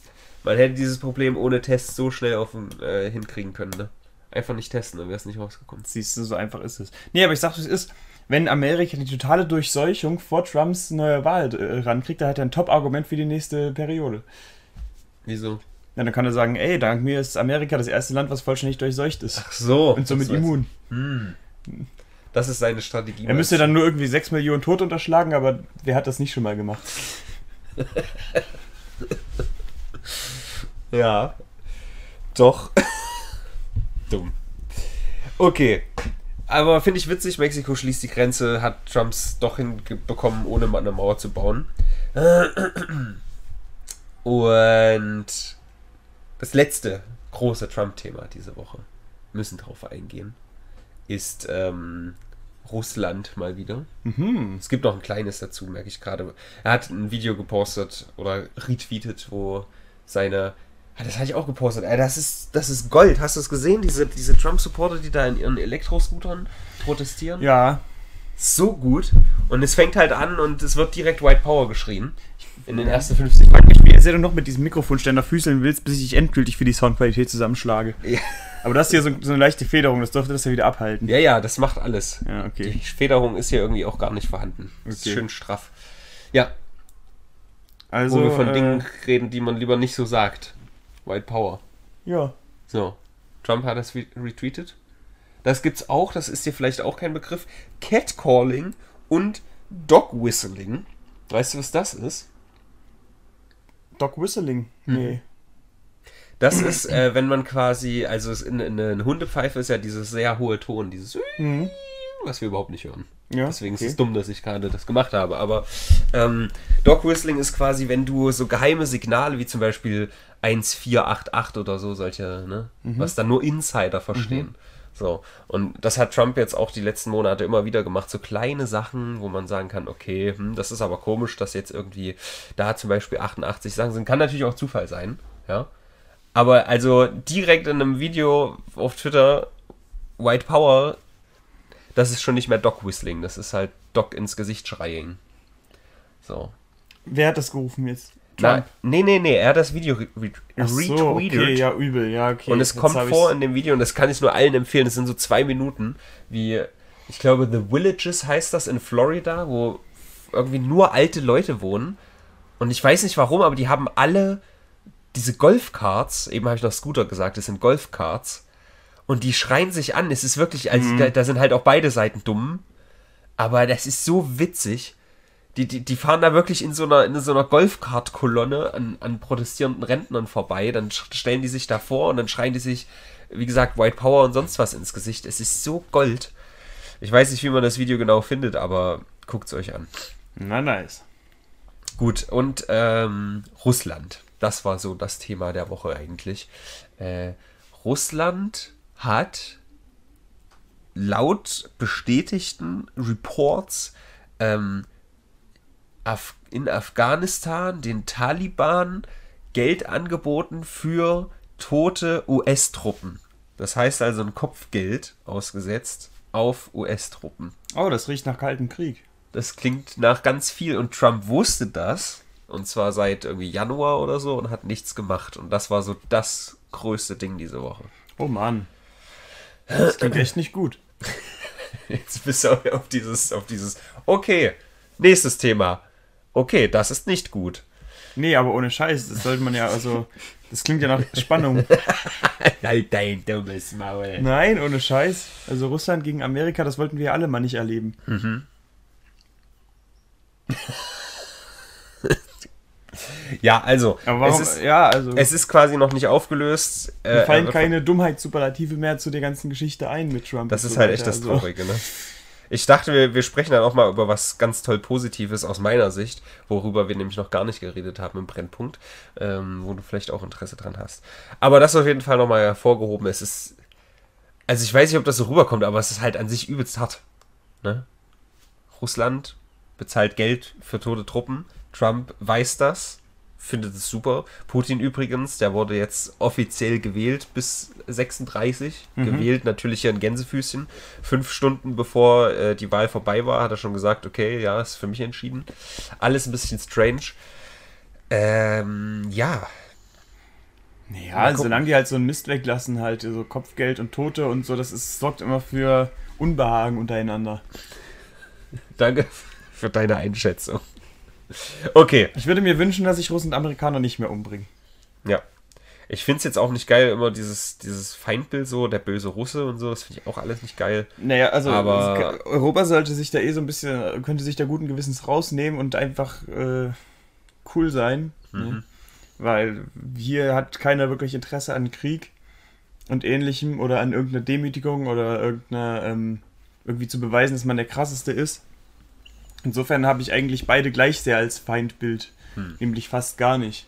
Man hätte dieses Problem ohne Test so schnell auf den, äh, hinkriegen können, ne? Einfach nicht testen, dann wäre es nicht rausgekommen. Siehst du, so einfach ist es. Nee, aber ich sag, es ist, wenn Amerika die totale Durchseuchung vor Trumps neue Wahl äh, rankriegt, dann hat er ein Top-Argument für die nächste Periode. Wieso? Ja, dann kann er sagen, ey, dank mir ist Amerika das erste Land, was vollständig durchseucht ist. Ach so. Und somit immun. Hm. Das ist seine Strategie. Er müsste dann nur irgendwie 6 Millionen Tote unterschlagen, aber wer hat das nicht schon mal gemacht? Ja. Doch. Dumm. Okay. Aber finde ich witzig, Mexiko schließt die Grenze, hat Trumps doch hinbekommen, ohne mal eine Mauer zu bauen. Und das letzte große Trump-Thema diese Woche, müssen drauf eingehen, ist ähm, Russland mal wieder. Mhm. Es gibt noch ein kleines dazu, merke ich gerade. Er hat ein Video gepostet oder retweetet, wo seine. Ah, das hatte ich auch gepostet. Ey, das ist, das ist Gold. Hast du es gesehen? Diese, diese Trump-Supporter, die da in ihren Elektroscootern protestieren? Ja, So gut. Und es fängt halt an und es wird direkt White Power geschrien. In den ersten 50 Minuten. ich wie sehr du noch mit diesem Mikrofonständer füßeln willst, bis ich dich endgültig für die Soundqualität zusammenschlage. Ja. Aber das hier so, so eine leichte Federung, das dürfte das ja wieder abhalten. Ja, ja, das macht alles. Ja, Die okay. Federung ist hier irgendwie auch gar nicht vorhanden. Ist Okay. schön straff. Ja, Also, wo wir von äh, Dingen reden, die man lieber nicht so sagt. White Power. Ja. So, Trump hat das re- retweetet. Das gibt's auch, das ist dir vielleicht auch kein Begriff. Catcalling und Dog Whistling. Weißt du, was das ist? Dog Whistling. Nee. Das ist, äh, wenn man quasi, also es in, in, eine Hundepfeife ist ja dieses sehr hohe Ton, dieses Mhm. was wir überhaupt nicht hören. Ja, Deswegen okay. ist es dumm, dass ich gerade das gemacht habe. Aber ähm, Dog Whistling ist quasi, wenn du so geheime Signale wie zum Beispiel 1488 oder so, solche, ne, Mhm. was dann nur Insider verstehen. So, und das hat Trump jetzt auch die letzten Monate immer wieder gemacht, so kleine Sachen, wo man sagen kann, okay, hm, das ist aber komisch, dass jetzt irgendwie da zum Beispiel 88 Sachen sind. Kann natürlich auch Zufall sein, ja. Aber also direkt in einem Video auf Twitter, White Power, das ist schon nicht mehr Dog Whistling, das ist halt Dog ins Gesicht schreien. So. Wer hat das gerufen jetzt? Na, nee, nee, nee, er hat das Video re re so, retweetet. okay, ja, übel, ja, okay. und es Jetzt kommt vor in dem Video, und das kann ich nur allen empfehlen, das sind so zwei Minuten, wie, ich glaube, The Villages heißt das in Florida, wo irgendwie nur alte Leute wohnen. Und ich weiß nicht warum, aber die haben alle diese Golfkarts, eben habe ich noch Scooter gesagt, das sind Golfkarts. Und die schreien sich an. Es ist wirklich, also da, da sind halt auch beide Seiten dumm. Aber das ist so witzig. Die, die, die fahren da wirklich in so einer, in so einer Golfkart-Kolonne an, an protestierenden Rentnern vorbei. Dann stellen die sich da vor und dann schreien die sich, wie gesagt, White Power und sonst was ins Gesicht. Es ist so Gold. Ich weiß nicht, wie man das Video genau findet, aber guckt es euch an. Na, nice. Gut, und ähm, Russland. Das war so das Thema der Woche eigentlich. Äh, Russland hat laut bestätigten Reports ähm, Af in Afghanistan den Taliban Geld angeboten für tote US-Truppen. Das heißt also ein Kopfgeld ausgesetzt auf US-Truppen. Oh, das riecht nach kaltem Krieg. Das klingt nach ganz viel und Trump wusste das und zwar seit irgendwie Januar oder so und hat nichts gemacht und das war so das größte Ding diese Woche. Oh Mann. Das klingt echt nicht gut. Jetzt bist du auf dieses auf dieses okay, nächstes Thema. Okay, das ist nicht gut. Nee, aber ohne Scheiß, das sollte man ja, also, das klingt ja nach Spannung. Halt dein dummes Maul. Nein, ohne Scheiß. Also Russland gegen Amerika, das wollten wir alle mal nicht erleben. Ja, also Aber warum, es ist ja, also, es ist quasi noch nicht aufgelöst. mir Äh, fallen äh, keine Dummheitssuperlative mehr zu der ganzen Geschichte ein mit Trump. Das ist so halt echt das Also, Traurige, ne? Ich dachte, wir, wir sprechen dann auch mal über was ganz toll Positives aus meiner Sicht, worüber wir nämlich noch gar nicht geredet haben im Brennpunkt, ähm, wo du vielleicht auch Interesse dran hast. Aber das auf jeden Fall nochmal hervorgehoben. Es ist, also ich weiß nicht, ob das so rüberkommt, aber es ist halt an sich übelst hart. Ne? Russland bezahlt Geld für tote Truppen. Trump weiß das, findet es super. Putin übrigens, der wurde jetzt offiziell gewählt bis 36. Gewählt natürlich hier in Gänsefüßchen. Fünf Stunden bevor äh, die Wahl vorbei war, hat er schon gesagt, okay, ja, ist für mich entschieden. Alles ein bisschen strange. Ähm, ja, Ja, solange die halt so einen Mist weglassen, halt, so Kopfgeld und Tote und so, das ist, sorgt immer für Unbehagen untereinander. danke für deine Einschätzung. Okay, Ich würde mir wünschen, dass sich Russen und Amerikaner nicht mehr umbringen. Ja. Ich finde es jetzt auch nicht geil, immer dieses, dieses Feindbild so, der böse Russe und so, das finde ich auch alles nicht geil. Naja, also Aber- Europa sollte sich da eh so ein bisschen, könnte sich da guten Gewissens rausnehmen und einfach äh, cool sein. Ne? Weil hier hat keiner wirklich Interesse an Krieg und ähnlichem oder an irgendeiner Demütigung oder irgendeiner, ähm, irgendwie zu beweisen, dass man der krasseste ist. Insofern habe ich eigentlich beide gleich sehr als Feindbild. Nämlich fast gar nicht.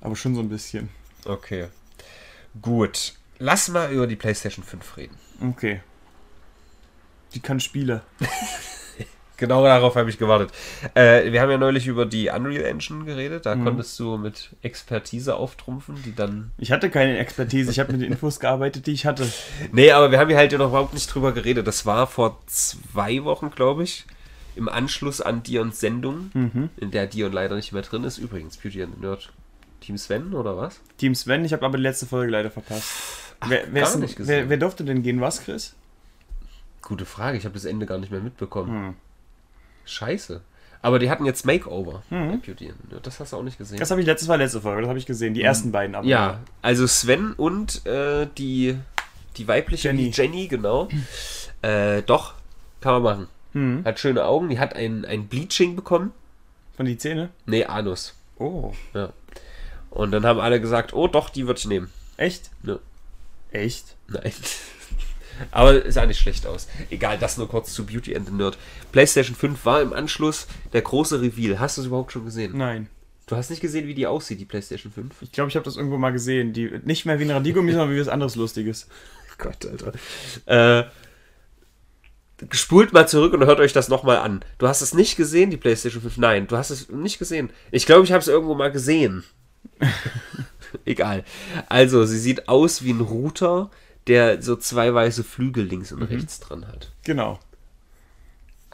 Aber schon so ein bisschen. Okay. Gut. Lass mal über die PlayStation 5 reden. Okay. Die kann Spiele. Genau darauf habe ich gewartet. Äh, wir haben ja neulich über die Unreal Engine geredet. Da konntest du mit Expertise auftrumpfen, die dann. Ich hatte keine Expertise, ich habe mit den Infos gearbeitet, die ich hatte. Nee, aber wir haben hier halt ja noch überhaupt nicht drüber geredet. Das war vor zwei Wochen, glaube ich, im Anschluss an Dions Sendung, in der Dion leider nicht mehr drin ist. Übrigens, Beauty and the Nerd. Team Sven oder was? Team Sven, ich habe aber die letzte Folge leider verpasst. wer, wer, denn- nicht gesehen. wer, wer durfte denn gehen? Was, Chris? Gute Frage, ich habe das Ende gar nicht mehr mitbekommen. Hm. Scheiße. Aber die hatten jetzt Makeover. bei Beauty and the Nerd. Das hast du auch nicht gesehen. Das habe ich letztes war letzte Folge, das habe ich gesehen. Die ersten beiden aber. Ja, also Sven und äh, die, die weibliche Jenny. Jenny, Jenny genau. Äh, doch, kann man machen. Hm. Hat schöne Augen, die hat ein, ein Bleaching bekommen. Von die Zähne? Nee, Anus. Oh. Ja. Und dann haben alle gesagt, oh doch, die würde ich nehmen. Echt? Ja. Echt? Nein. Aber es sah nicht schlecht aus. Egal, das nur kurz zu Beauty and the Nerd. PlayStation 5 war im Anschluss der große Reveal. Hast du es überhaupt schon gesehen? Nein. Du hast nicht gesehen, wie die aussieht, die PlayStation 5? Ich glaube, ich habe das irgendwo mal gesehen. Die, nicht mehr wie ein Radiergummi, sondern wie was anderes Lustiges. Gott, Alter. Äh, spult mal zurück und hört euch das nochmal an. Du hast es nicht gesehen, die PlayStation 5? Nein, du hast es nicht gesehen. Ich glaube, ich habe es irgendwo mal gesehen. Egal. Also, sie sieht aus wie ein Router, der so zwei weiße Flügel links und rechts dran hat. Genau.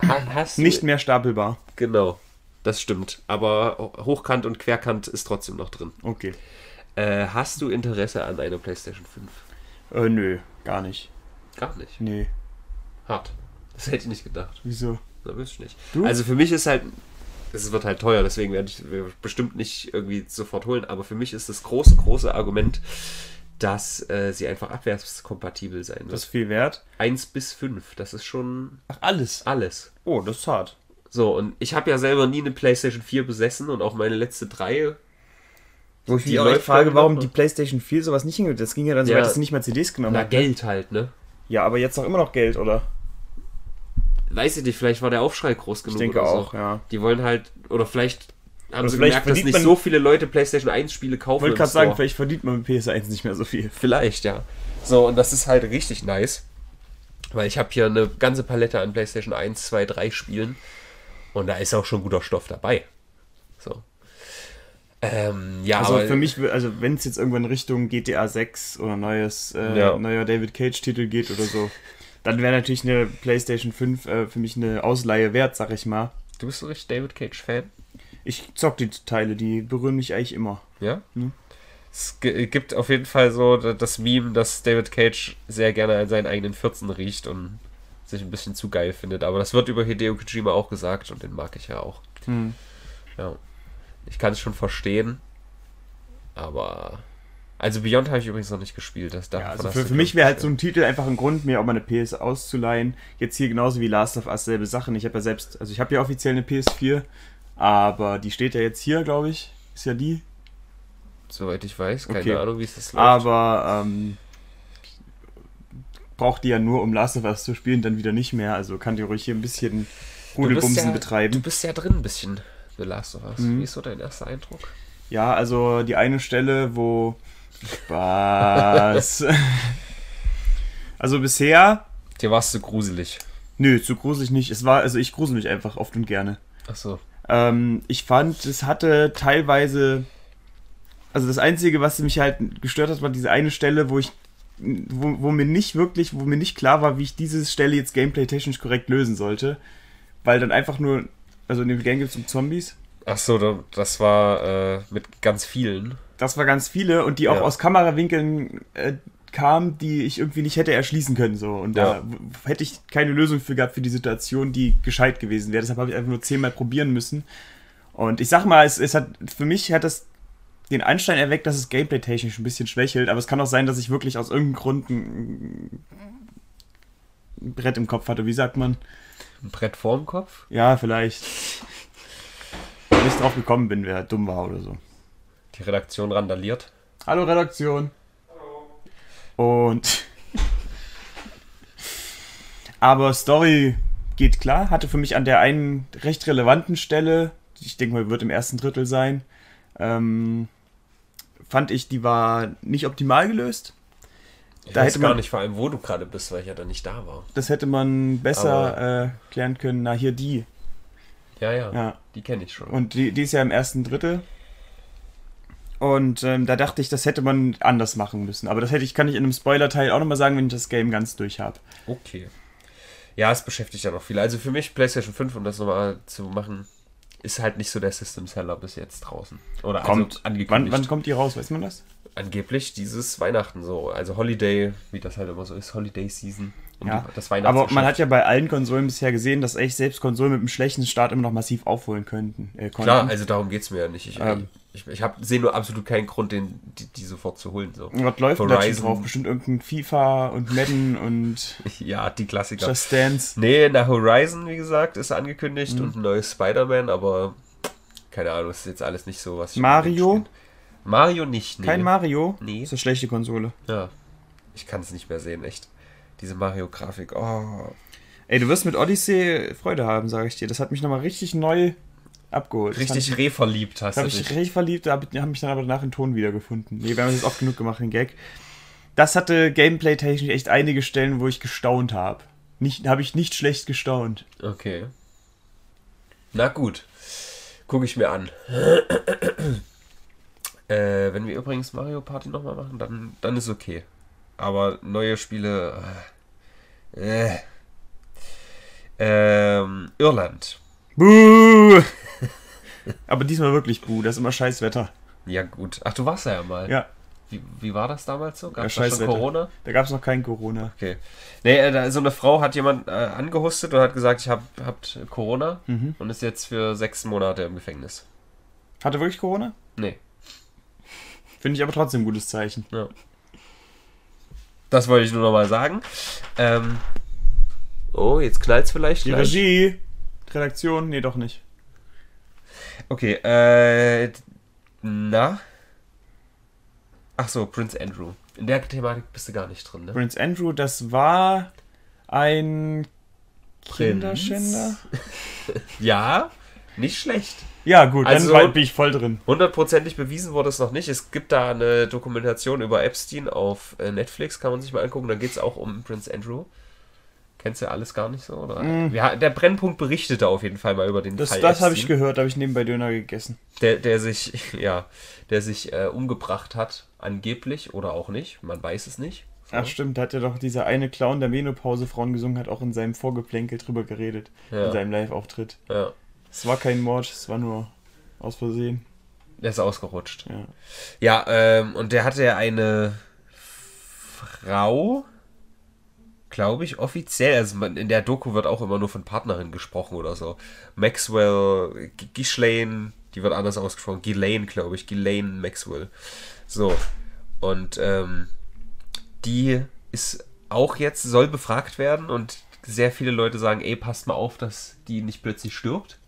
Ha- Hast Nicht mehr stapelbar. Genau. das stimmt. Aber Hochkant und Querkant ist trotzdem noch drin. Okay. Äh, hast du Interesse an einer PlayStation 5? Äh, nö, gar nicht. Gar nicht. Nee. Hart. Das hätte ich nicht gedacht. Wieso? Na, wüsste ich nicht. Du? Also für mich ist halt, es wird halt teuer, deswegen werde ich bestimmt nicht irgendwie sofort holen, aber für mich ist das große, große Argument, dass äh, sie einfach abwärtskompatibel sein Das ist wird. viel wert. 1 bis 5, das ist schon Ach, alles. alles. Oh, das ist hart. So, und ich habe ja selber nie eine PlayStation 4 besessen und auch meine letzte drei. Wo ich Die mich frage, warum noch. die PlayStation 4 sowas nicht hingekriegt Das ging ja dann so Ja. weit, dass sie nicht mal CDs genommen Na, hat. ne? Geld halt, ne? Ja, aber jetzt auch immer noch Geld, oder? Weiß ich nicht, vielleicht war der Aufschrei groß Ich genug. denke oder auch, so. ja. Die wollen halt, oder vielleicht haben Oder sie vielleicht gemerkt, dass nicht so viele Leute PlayStation 1 Spiele kaufen. Ich wollte gerade sagen, vielleicht verdient man mit PS1 nicht mehr so viel. Vielleicht, ja. So, und das ist halt richtig nice. Weil ich habe hier eine ganze Palette an PlayStation 1, 2, 3 Spielen. Und da ist auch schon guter Stoff dabei. So. Ähm, ja, Also aber für mich, also wenn es jetzt irgendwann Richtung GTA 6 oder neues, äh, Ja. neuer David Cage-Titel geht oder so, dann wäre natürlich eine PlayStation 5 äh, für mich eine Ausleihe wert, sag ich mal. du bist so richtig David Cage-Fan. Ich zock die Teile, die berühren mich eigentlich immer. Ja? Mhm. Es gi- gibt auf jeden Fall so da- das Meme, dass David Cage sehr gerne an seinen eigenen 14 riecht und sich ein bisschen zu geil findet. Aber das wird über Hideo Kojima auch gesagt und den mag ich ja auch. Hm. Ja. Ich kann es schon verstehen. Aber. Also Beyond habe ich übrigens noch nicht gespielt. Das Ja, davon also für, für mich wäre halt so ein Titel einfach ein Grund, mir auch mal eine PS auszuleihen. Jetzt hier genauso wie Last of Us selbe Sachen. Ich habe ja selbst, also ich habe ja offiziell eine PS4, aber die steht ja jetzt hier, glaube ich. Ist ja die. Soweit ich weiß, keine Okay. Ahnung, wie es das läuft. Aber ähm, braucht die ja nur, um Last of Us zu spielen, dann wieder nicht mehr. Also kann die ruhig hier ein bisschen Rudelbumsen ja, betreiben. Du bist ja drin ein bisschen, The Last of Us. Mhm. Wie ist so dein erster Eindruck? Ja, also die eine Stelle, wo Spaß. also bisher, Dir warst du gruselig. nö, zu gruselig nicht. Es war, also ich grusel mich einfach oft und gerne. Achso. Ähm, ich fand, es hatte teilweise, also das Einzige, was mich halt gestört hat, war diese eine Stelle, wo ich, wo, wo mir nicht wirklich, wo mir nicht klar war, wie ich diese Stelle jetzt gameplay-technisch korrekt lösen sollte. Weil dann einfach nur, also in dem Game gibt es um Zombies. Achso, da- das war äh, mit ganz vielen. Das war ganz viele und die auch Ja. aus Kamerawinkeln äh, kamen, die ich irgendwie nicht hätte erschließen können. So. Und Ja. da hätte ich keine Lösung für gehabt für die Situation, die gescheit gewesen wäre. Deshalb habe ich einfach nur zehnmal probieren müssen. Und ich sag mal, es, es hat für mich hat das den Anschein erweckt, dass es gameplay-technisch ein bisschen schwächelt, aber es kann auch sein, dass ich wirklich aus irgendeinem Grund ein, ein Brett im Kopf hatte. Wie sagt man? Ein Brett vorm Kopf? Ja, vielleicht. Ich drauf gekommen bin, wer dumm war oder so. Die Redaktion randaliert. Hallo Redaktion. Und. Aber Story geht klar. Hatte für mich an der einen recht relevanten Stelle, die ich denke mal, wird im ersten Drittel sein, ähm, fand ich, die war nicht optimal gelöst. Ich Da weiß hätte gar man- nicht vor allem, wo du gerade bist, weil ich ja da nicht da war. Das hätte man besser äh, klären können. Na, hier die. Ja, ja. Ja. Die kenne ich schon. Und die, die ist ja im ersten Drittel. Und ähm, da dachte ich, das hätte man anders machen müssen. Aber das hätte ich, kann ich in einem Spoiler-Teil auch nochmal sagen, wenn ich das Game ganz durch habe. Okay. Ja, es beschäftigt ja noch viel. Also für mich PlayStation 5, um das nochmal zu machen, ist halt nicht so der System Seller bis jetzt draußen. Oder Kommt. also wann, angekündigt. wann kommt die raus? Weiß man das? Angeblich dieses Weihnachten so. Also Holiday, wie das halt immer so ist, Holiday Season. Um Ja, die, das Aber Weihnachtsgeschäft. man hat ja bei allen Konsolen bisher gesehen, dass echt selbst Konsolen mit einem schlechten Start immer noch massiv aufholen könnten. Äh. Klar, also darum geht es mir ja nicht. Ich, Ähm. ich, ich sehe nur absolut keinen Grund, den, die, die sofort zu holen. So. Was läuft da drauf? Bestimmt irgendein FIFA und Madden und Ja, die Klassiker. Just Dance. Nee, nach Horizon, wie gesagt, ist angekündigt Mhm. und ein neues Spider-Man, aber keine Ahnung, das ist jetzt alles nicht so, was ich Mario? Mario nicht, nee. Kein Mario? Nee. Das ist eine schlechte Konsole. Ja. Ich kann es nicht mehr sehen, echt. Diese Mario-Grafik, oh. Ey, du wirst mit Odyssey Freude haben, sage ich dir. Das hat mich nochmal richtig neu abgeholt. Richtig reverliebt hast du habe ich dich. richtig verliebt, da habe hab mich dann aber danach in Ton wiedergefunden. Nee, wir haben das jetzt oft genug gemacht, den Gag. Das hatte gameplay-technisch echt einige Stellen, wo ich gestaunt habe. Nicht, habe ich nicht schlecht gestaunt. Okay. Na gut. Gucke ich mir an. äh, wenn wir übrigens Mario Party nochmal machen, dann, dann ist okay. Aber neue Spiele. Äh, äh. Ähm, Irland. Buh! Aber diesmal wirklich Bu, das ist immer scheiß Wetter. Ja, gut. Ach, du warst ja mal. Ja, Wie, wie war das damals so? Gab Ja, es da schon Wetter. Corona? da gab es noch kein Corona. Okay. Nee, äh, da- so eine Frau hat jemand äh, angehustet und hat gesagt, ich hab, habt Corona Mhm. und ist jetzt für sechs Monate im Gefängnis. Hatte wirklich Corona? Nee. Finde ich aber trotzdem ein gutes Zeichen. Ja. Das wollte ich nur noch mal sagen. Ähm, oh, jetzt knallt's vielleicht. Die gleich. Regie, Redaktion, nee, doch nicht. Okay, äh. Na? Ach so, Prince Andrew. In der Thematik bist du gar nicht drin, ne? Prince Andrew, das war ein Kinderschänder. Ja, nicht schlecht. Ja, gut, Also- dann bin ich voll drin. Hundertprozentig bewiesen wurde es noch nicht. Es gibt da eine Dokumentation über Epstein auf äh, Netflix, kann man sich mal angucken. Da geht es auch um Prince Andrew. Kennst du ja alles gar nicht so, oder? Mm. Ja, der Brennpunkt berichtete auf jeden Fall mal über den Das, Fall das habe ich gehört, habe ich nebenbei Döner gegessen. der, der sich, ja, der sich äh, umgebracht hat, angeblich oder auch nicht. Man weiß es nicht. So. Ach stimmt, da hat ja doch dieser eine Clown, der Menopause Frauen gesungen hat, auch in seinem Vorgeplänkel drüber geredet. Ja. In seinem Live-Auftritt. Ja, Es war kein Mord, es war nur aus Versehen. der ist ausgerutscht. Ja. Ja, ähm, und der hatte ja eine Frau, glaube ich, offiziell. Also man, in der Doku wird auch immer nur von Partnerin gesprochen oder so. Maxwell, G- Ghislaine, die wird anders ausgesprochen. Ghislaine, glaube ich. Ghislaine Maxwell. So. Und ähm, die ist auch jetzt, soll befragt werden und sehr viele Leute sagen, ey, passt mal auf, dass die nicht plötzlich stirbt.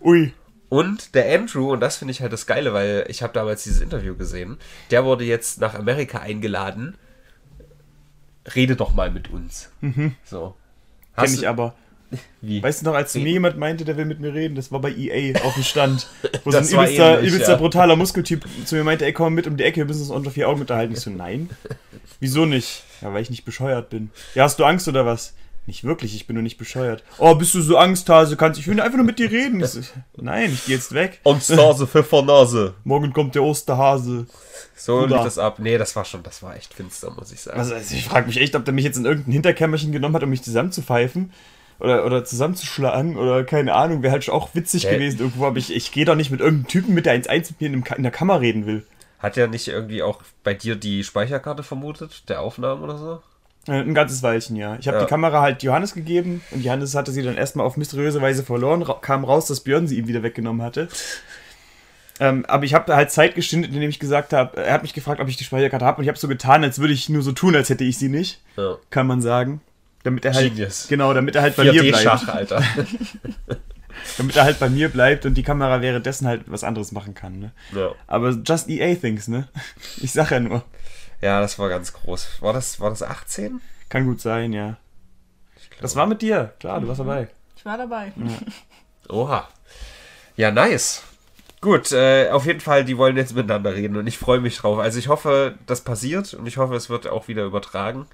Ui. Und der Andrew, und das finde ich halt das Geile, weil ich habe damals dieses Interview gesehen, der wurde jetzt nach Amerika eingeladen. Rede doch mal mit uns. So. Kenn ich aber. Wie? Weißt du noch, als zu mir jemand meinte, der will mit mir reden, das war bei EA auf dem Stand. Wo so ein übelster, ähnlich, übelster ja. brutaler Muskeltyp zu mir meinte, ey, komm mit um die Ecke, wir müssen uns unter vier Augen unterhalten. Ich so, nein. Wieso nicht? Ja, weil ich nicht bescheuert bin. Ja, hast du Angst oder was? Nicht wirklich, ich bin nur nicht bescheuert. Oh, bist du so Angsthase? Kannst ich will einfach nur mit dir reden. Ich so, nein, ich geh jetzt weg. Und Nase, Pfeffernase. Morgen kommt der Osterhase. So lief das ab. Nee, das war schon, das war echt finster, muss ich sagen. Also, also ich frage mich echt, ob der mich jetzt in irgendein Hinterkämmerchen genommen hat, um mich zusammenzupfeifen. Oder, oder zusammenzuschlagen oder keine Ahnung, wäre halt auch witzig Hä? gewesen irgendwo, aber ich, ich gehe doch nicht mit irgendeinem Typen mit, der 1-1 mit mir in, in der Kammer reden will. Hat ja nicht irgendwie auch bei dir die Speicherkarte vermutet, der Aufnahmen oder so? Äh, Ein ganzes Weilchen, ja. Ich habe Ja. die Kamera halt Johannes gegeben und Johannes hatte sie dann erstmal auf mysteriöse Weise verloren, ra kam raus, dass Björn sie ihm wieder weggenommen hatte. Ähm, aber ich habe halt Zeit gestindet, indem ich gesagt habe, er hat mich gefragt, ob ich die Speicherkarte habe und ich habe so getan, als würde ich nur so tun, als hätte ich sie nicht, Ja. kann man sagen. Damit er halt, Genius. genau, damit er halt bei mir bleibt. 4D-Schach, Alter. Damit er halt bei mir bleibt und die Kamera währenddessen halt was anderes machen kann, ne? ja. Aber just EA things, ne? Ich sag ja nur. Ja, das war ganz groß. War das, war das 18? Kann gut sein, ja. Das war mit dir, klar, du warst dabei. Ich war dabei. Oha. Ja, nice. Gut, äh, auf jeden Fall, die wollen jetzt miteinander reden und ich freue mich drauf. Also ich hoffe, das passiert und ich hoffe, es wird auch wieder übertragen.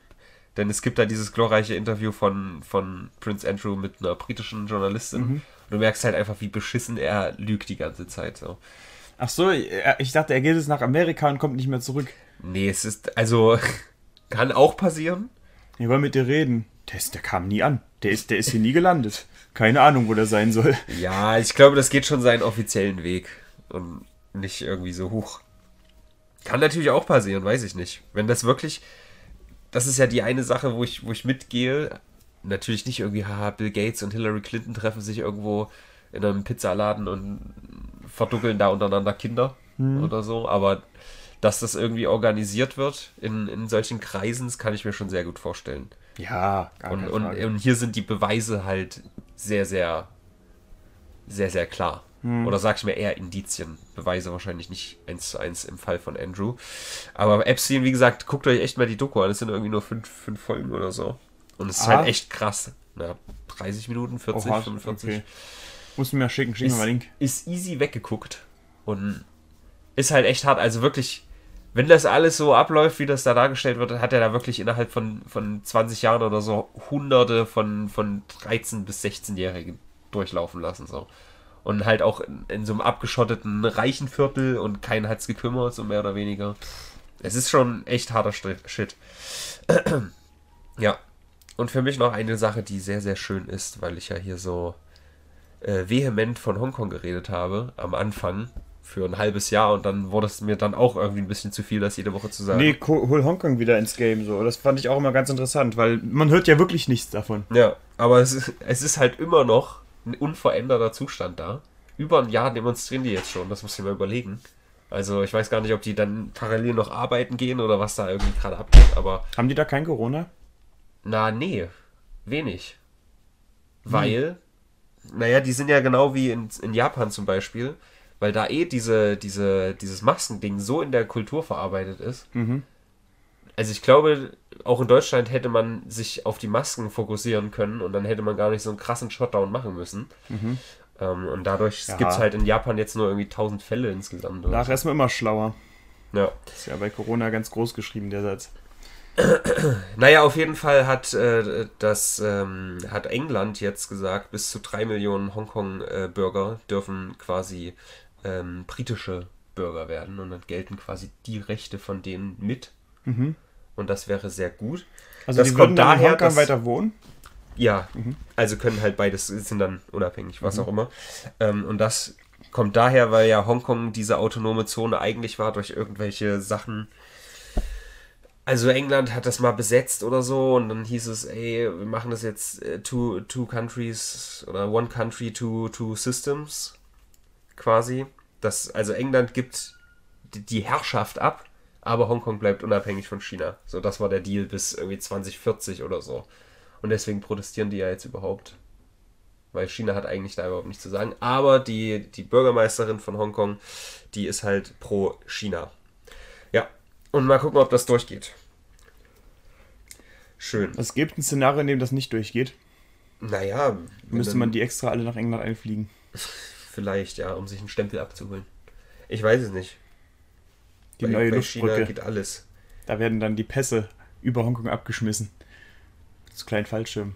Denn es gibt da dieses glorreiche Interview von, von Prince Andrew mit einer britischen Journalistin. Und du merkst halt einfach, wie beschissen er lügt die ganze Zeit. So. Ach so, ich dachte, er geht jetzt nach Amerika und kommt nicht mehr zurück. Nee, es ist, also, kann auch passieren. Wir wollen mit dir reden. Der, ist, der kam nie an. Der ist, der ist hier nie gelandet. Keine Ahnung, wo der sein soll. Ja, ich glaube, das geht schon seinen offiziellen Weg und nicht irgendwie so hoch. Kann natürlich auch passieren, weiß ich nicht. Wenn das wirklich, das ist ja die eine Sache, wo ich, wo ich mitgehe. Natürlich nicht irgendwie, haha, Bill Gates und Hillary Clinton treffen sich irgendwo in einem Pizzaladen und verduckeln da untereinander Kinder oder so, aber dass das irgendwie organisiert wird in, in solchen Kreisen, das kann ich mir schon sehr gut vorstellen. Ja, gar Und, und, und hier sind die Beweise halt sehr, sehr, sehr, sehr klar. Hm. Oder sag ich mir eher Indizien. Beweise wahrscheinlich nicht eins zu eins im Fall von Andrew. Aber Epstein, wie gesagt, guckt euch echt mal die Doku an. Es sind irgendwie nur fünf, fünf Folgen oder so. Und es ist Ah. halt echt krass. Ja, 30 Minuten, 40, Oha, 45. okay. Musst du mir schicken, schick mir Ist, mal Link. ist easy weggeguckt. Und ist halt echt hart. Also wirklich, wenn das alles so abläuft, wie das da dargestellt wird, hat er da wirklich innerhalb von, von 20 Jahren oder so hunderte von, von 13- bis 16-Jährigen durchlaufen lassen. So. Und halt auch in, in so einem abgeschotteten reichen Viertel und keiner hat's gekümmert, so mehr oder weniger. Es ist schon echt harter Shit. ja. Und für mich noch eine Sache, die sehr, sehr schön ist, weil ich ja hier so äh, vehement von Hongkong geredet habe am Anfang für ein halbes Jahr und dann wurde es mir dann auch irgendwie ein bisschen zu viel, das jede Woche zu sagen. Nee, hol Hongkong wieder ins Game so. Das fand ich auch immer ganz interessant, weil man hört ja wirklich nichts davon. Ja, aber es ist, es ist halt immer noch ein unveränderter Zustand da. Über ein Jahr demonstrieren die jetzt schon, das muss ich mal überlegen. Also ich weiß gar nicht, ob die dann parallel noch arbeiten gehen oder was da irgendwie gerade abgeht, aber Haben die da kein Corona? na nee, wenig. Weil, naja, die sind ja genau wie in, in Japan zum Beispiel, weil da eh diese, diese, dieses Maskending so in der Kultur verarbeitet ist. Also ich glaube, auch in Deutschland hätte man sich auf die Masken fokussieren können und dann hätte man gar nicht so einen krassen Shutdown machen müssen. Ähm, und dadurch Ja. gibt es halt in Japan jetzt nur irgendwie 1000 Fälle insgesamt. Nachher ist man immer schlauer. Ja. Ist ja bei Corona ganz groß geschrieben, der Satz. Naja, auf jeden Fall hat äh, das ähm, hat England jetzt gesagt, bis zu drei Millionen Hongkong-Bürger dürfen quasi ähm, britische Bürger werden und dann gelten quasi die Rechte von denen mit. Und das wäre sehr gut. Also Das die kommt würden dann in daher, Hongkong dass- weiter wohnen? Ja, also können halt beides, sind dann unabhängig, was auch immer. Ähm, und das kommt daher, weil ja Hongkong diese autonome Zone eigentlich war durch irgendwelche Sachen. Also England hat das mal besetzt oder so und dann hieß es, ey, wir machen das jetzt äh, two, two countries oder one country, two, two systems quasi. Das, also England gibt die, Herrschaft ab, aber Hongkong bleibt unabhängig von China. So, das war der Deal bis irgendwie 2040 oder so. Und deswegen protestieren die ja jetzt überhaupt. Weil China hat eigentlich da überhaupt nichts zu sagen. Aber die, die Bürgermeisterin von Hongkong, die ist halt pro China. Ja. Und mal gucken, ob das durchgeht. Schön. Es gibt ein Szenario, in dem das nicht durchgeht. Naja, Müsste man die extra alle nach England einfliegen. vielleicht, ja, um sich einen Stempel abzuholen. Ich weiß es nicht. Die bei, neue bei China Luftbrücke. geht alles. Da werden dann die Pässe über Hongkong abgeschmissen. Das kleinen Fallschirm.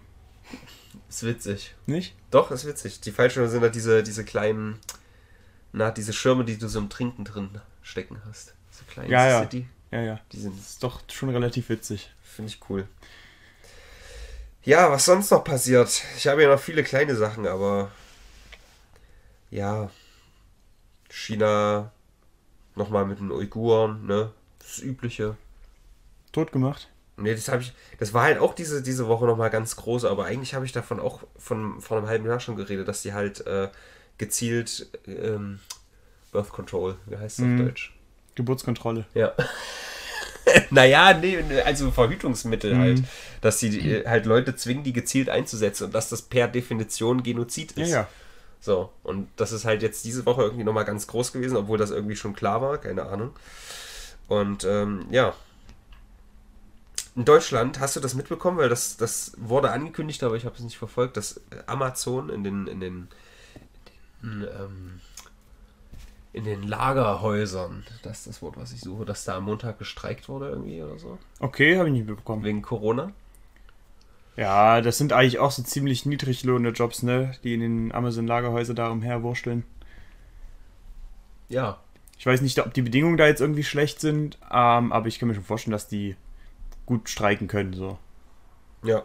Ist witzig. Nicht? Doch, ist witzig. Die Fallschirme sind halt diese, diese kleinen, na, diese Schirme, die du so im Trinken drin stecken hast. So kleine Ja, ja. City. Ja, ja. Die sind, ist doch schon relativ witzig. finde ich cool. Ja, was sonst noch passiert? Ich habe ja noch viele kleine Sachen, aber ja, China nochmal mit den Uiguren, ne? Das Übliche. Tot gemacht? Nee, das habe ich. Das war halt auch diese, diese Woche nochmal ganz groß, aber eigentlich habe ich davon auch von, von einem halben Jahr schon geredet, dass die halt äh, gezielt ähm, Birth Control, wie heißt das Mhm. auf Deutsch? Geburtskontrolle. Ja. naja, nee, also Verhütungsmittel Mhm. halt. Dass die äh, halt Leute zwingen, die gezielt einzusetzen und dass das per Definition Genozid Ja, ist. ja. So, und das ist halt jetzt diese Woche irgendwie nochmal ganz groß gewesen, obwohl das irgendwie schon klar war, keine Ahnung. Und ähm, ja. In Deutschland, hast du das mitbekommen? Weil das, das wurde angekündigt, aber ich habe es nicht verfolgt, dass Amazon in den, in den, in, ähm, in den Lagerhäusern, das ist das Wort, was ich suche, dass da am Montag gestreikt wurde irgendwie oder so. Okay, habe ich nicht mitbekommen. Wegen Corona. Ja, das sind eigentlich auch so ziemlich niedriglohnende Jobs, ne? Die in den Amazon-Lagerhäuser da umherwursteln. Ja. Ich weiß nicht, ob die Bedingungen da jetzt irgendwie schlecht sind, ähm, aber ich kann mir schon vorstellen, dass die gut streiken können, so. Ja.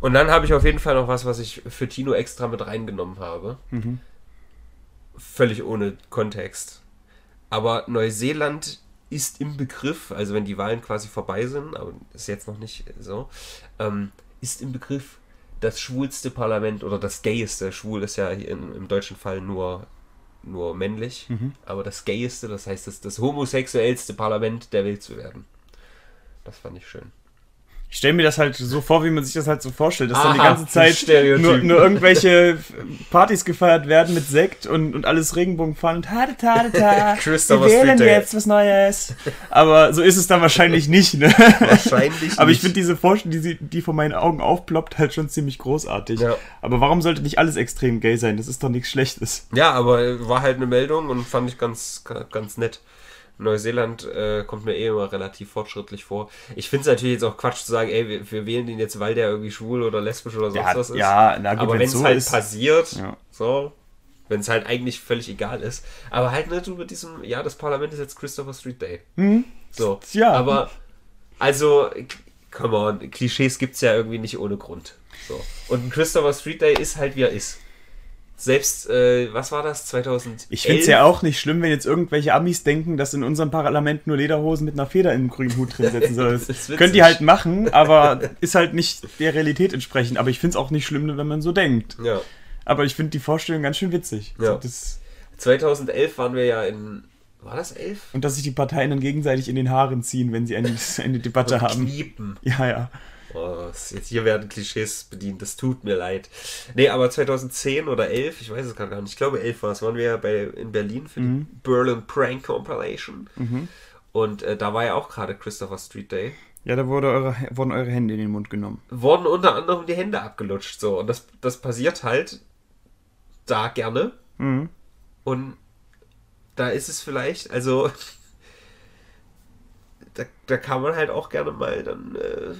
Und dann habe ich auf jeden Fall noch was, was ich für Tino extra mit reingenommen habe. Mhm. Völlig ohne Kontext. Aber Neuseeland ist im Begriff, also wenn die Wahlen quasi vorbei sind, aber ist jetzt noch nicht so, ähm, ist im Begriff das schwulste Parlament oder das gayeste. Schwul ist ja hier im, deutschen Fall nur, nur männlich, aber das gayeste, das heißt das, das homosexuellste Parlament der Welt zu werden. Das fand ich schön. Ich stelle mir das halt so vor, wie man sich das halt so vorstellt, dass dann die Aha, ganze Zeit nur, nur irgendwelche Partys gefeiert werden mit Sekt und, und alles Regenbogenfahren und ta ta ta Wir wählen jetzt was Neues. Aber so ist es dann wahrscheinlich nicht, ne? Wahrscheinlich Aber ich nicht. finde diese Vorstellung, die, die vor meinen Augen aufploppt, halt schon ziemlich großartig. Ja. Aber warum sollte nicht alles extrem gay sein? Das ist doch nichts Schlechtes. Ja, aber war halt eine Meldung und fand ich ganz, ganz nett. Neuseeland äh, kommt mir eh immer relativ fortschrittlich vor. Ich finde es natürlich jetzt auch Quatsch zu sagen, ey, wir, wir wählen den jetzt, weil der irgendwie schwul oder lesbisch oder sonst Ja, was ist. ja, na gut, aber wenn es so halt ist. passiert, Ja. so, wenn es halt eigentlich völlig egal ist. Aber halt nicht so mit diesem, ja, das Parlament ist jetzt Christopher Street Day. So, Ja. aber, also, come on, Klischees gibt es ja irgendwie nicht ohne Grund. So. Und ein Christopher Street Day ist halt, wie er ist. Selbst, äh, was war das, 2000? Ich finde es ja auch nicht schlimm, wenn jetzt irgendwelche Amis denken, dass in unserem Parlament nur Lederhosen mit einer Feder im grünen Hut drin sitzen soll. Das Das ist witzig. können die halt machen, aber ist halt nicht der Realität entsprechend. Aber ich finde es auch nicht schlimm, wenn man so denkt. Ja. Aber ich finde die Vorstellung ganz schön witzig. Ja. So, das, 2011 waren wir ja in, war das 11? und dass sich die Parteien dann gegenseitig in den Haaren ziehen, wenn sie eine, eine Debatte haben. Kniepen. Ja, ja. Oh, jetzt hier werden Klischees bedient, das tut mir leid. Nee, aber 2010 oder 11, ich weiß es gar nicht, ich glaube 11 war es, waren wir ja bei, in Berlin für die Berlin Prank Compilation. Und äh, da war ja auch gerade Christopher Street Day. Ja, da wurde eure, wurden eure Hände in den Mund genommen. Wurden unter anderem die Hände abgelutscht, so. Und das, das passiert halt da gerne. Mhm. Und da ist es vielleicht, also da, da kann man halt auch gerne mal dann äh,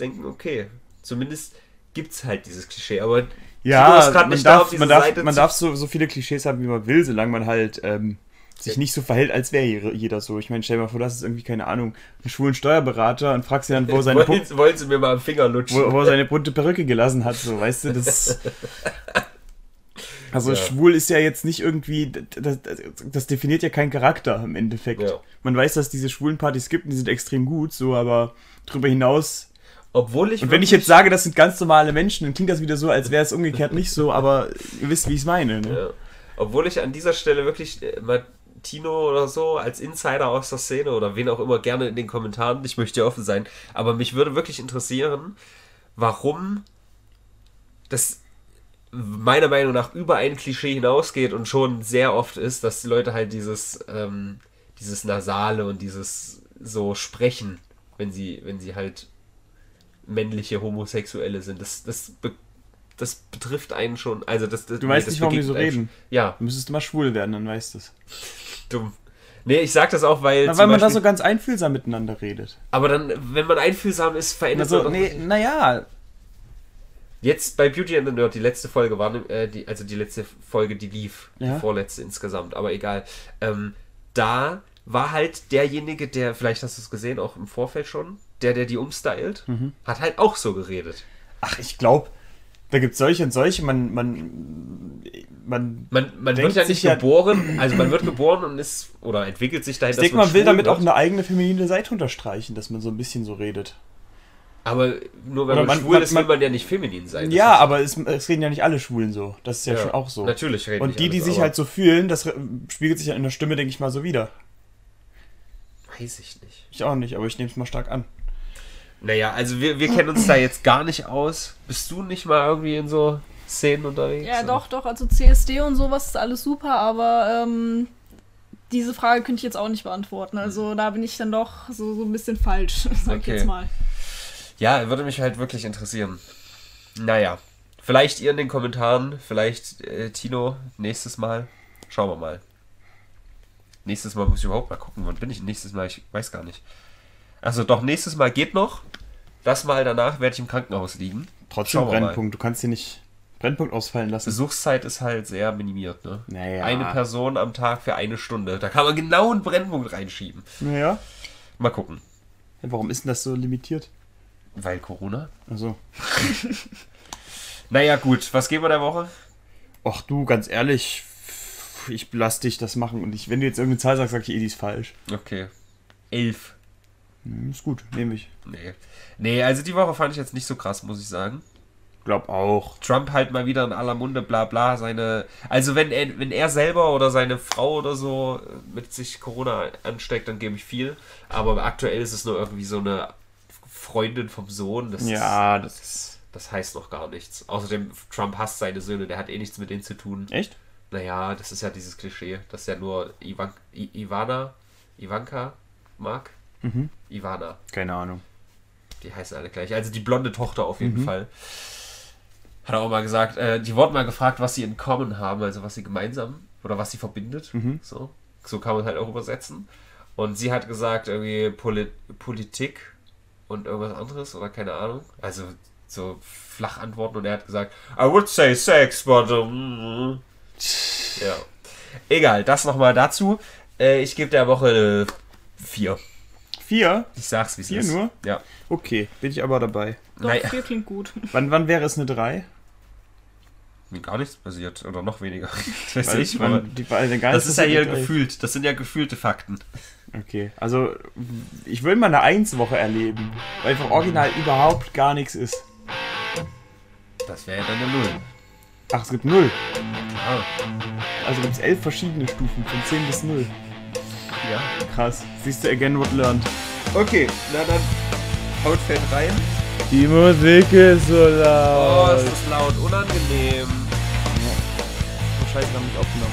denken, okay, zumindest gibt es halt dieses Klischee. Aber Ja, man nicht da, darf, diese man darf, Seite man darf so, so viele Klischees haben, wie man will, solange man halt ähm, sich nicht so verhält, als wäre jeder- so. Ich meine, stell dir mal vor, das ist irgendwie, keine Ahnung, einen schwulen Steuerberater und fragst ihn dann, wo seine, wollen, wollen Sie mir mal am Finger lutschen? wo, wo er seine bunte Perücke gelassen hat, so, weißt du, das... Also Ja. schwul ist ja jetzt nicht irgendwie, das, das, definiert ja keinen Charakter im Endeffekt. Ja. Man weiß, dass es diese schwulen Partys gibt und die sind extrem gut, so, aber darüber hinaus Obwohl ich und wenn ich jetzt sage, das sind ganz normale Menschen, dann klingt das wieder so, als wäre es umgekehrt nicht so, aber ihr wisst, wie ich es meine. Ne? Ja. Obwohl ich an dieser Stelle wirklich äh, mal Tino oder so als Insider aus der Szene oder wen auch immer gerne in den Kommentaren, ich möchte ja offen sein, aber mich würde wirklich interessieren, warum das meiner Meinung nach über ein Klischee hinausgeht und schon sehr oft ist, dass die Leute halt dieses, ähm, dieses Nasale und dieses so sprechen, wenn sie, wenn sie halt männliche Homosexuelle sind. Das, das, be das betrifft einen schon. Also das, das, Du weißt das nicht, warum die so reden. Ja, Du müsstest mal schwul werden, dann weißt du es. dumm. Nee, ich sag das auch, weil. Na, weil man da Beispiel- so ganz einfühlsam miteinander redet. aber dann, wenn man einfühlsam ist, verändert Also, man nee, naja, Jetzt bei Beauty and the Nerd, die letzte Folge war, äh, die, also die letzte Folge, die lief, Ja. die vorletzte insgesamt, aber egal. Ähm, da war halt derjenige, der, vielleicht hast du es gesehen, auch im Vorfeld schon, der, der die umstylt, Mhm. hat halt auch so geredet. ach, ich glaube, da gibt es solche und solche. Man, man, man, Man, man wird ja nicht geboren, also man wird geboren und ist, oder entwickelt sich dahin, ich denke, man man will damit wird. auch eine eigene feminine Seite unterstreichen, dass man so ein bisschen so redet. Aber nur wenn man, man- schwul man- ist, will man- ja nicht feminin sein. Ja, aber es, es reden ja nicht alle Schwulen so. Das ist ja, Ja, schon auch so. natürlich reden Und die, die alle so, sich halt so fühlen, das spiegelt sich ja in der Stimme, denke ich mal, so wieder. Weiß ich nicht. Ich auch nicht, aber ich nehme es mal stark an. Naja, also wir, wir kennen uns da jetzt gar nicht aus. Bist du nicht mal irgendwie in so Szenen unterwegs? Ja, doch, doch. Also CSD und sowas ist alles super, aber ähm, diese Frage könnte ich jetzt auch nicht beantworten. Also da bin ich dann doch so, so ein bisschen falsch, sag ich Okay. jetzt mal. Ja, würde mich halt wirklich interessieren. Naja, vielleicht ihr in den Kommentaren, vielleicht äh, Tino nächstes Mal. Schauen wir mal. Nächstes Mal muss ich überhaupt mal gucken. Wann bin ich nächstes Mal? Ich weiß gar nicht. Also doch, nächstes Mal geht noch. Das Mal danach werde ich im Krankenhaus liegen. Trotzdem. Brennpunkt. Du kannst hier nicht Brennpunkt ausfallen lassen. Besuchszeit ist halt sehr minimiert, ne? Naja. Eine Person am Tag für eine Stunde. Da kann man genau einen Brennpunkt reinschieben. Naja. Mal gucken. Warum ist denn das so limitiert? Weil Corona. Also. Naja, gut. Was geben wir der Woche? Ach du, ganz ehrlich, ich lass dich das machen. Und ich, wenn du jetzt irgendeine Zahl sagst, sag ich eh, die ist falsch. Okay. Elf. Hm, ist gut, nehme ich. Nee. Nee, also die Woche fand ich jetzt nicht so krass, muss ich sagen. Glaub auch. Trump halt mal wieder in aller Munde, bla bla, seine. Also wenn er, wenn er selber oder seine Frau oder so mit sich Corona ansteckt, dann gebe ich viel. Aber aktuell ist es nur irgendwie so eine Freundin vom Sohn. Das, Ja, das ist. ist, das heißt noch gar nichts. Außerdem, Trump hasst seine Söhne, der hat eh nichts mit denen zu tun. Echt? Naja, das ist ja dieses Klischee, dass er nur Ivan, I, Ivana, Ivanka mag. Mhm. Ivana. Keine Ahnung. Die heißen alle gleich. Also die blonde Tochter auf jeden Fall. Hat er auch mal gesagt, äh, die wurden mal gefragt, was sie in common haben, also was sie gemeinsam oder was sie verbindet. So. so kann man halt auch übersetzen. Und sie hat gesagt, irgendwie Poli Politik und irgendwas anderes oder keine Ahnung. Also so flach antworten und er hat gesagt, I would say sex, but um, ja. Egal, das nochmal dazu. Äh, ich gebe der Woche eine 4. Vier? Ich sag's, wie es Vier ist. nur? Ja. Okay, bin ich aber dabei. Doch, Naja. vier klingt gut. Wann, wann wäre es eine drei? mir gar nichts passiert. Oder noch weniger. Weiß Weil, ich, man, die, gar das ist ja hier gefühlt. Das sind ja gefühlte Fakten. Okay, also ich will mal eine Eins-Woche erleben, weil einfach original überhaupt gar nichts ist. Das wäre ja dann eine Null. Ach, es gibt null. Ah, Also gibt es elf verschiedene Stufen, von 10 bis 0. ja. Krass. Siehst du, again what learned. Okay, na dann haut fällt rein. Die Musik ist so Oh, laut. ist das laut, unangenehm. Oh, scheiße, haben nicht aufgenommen.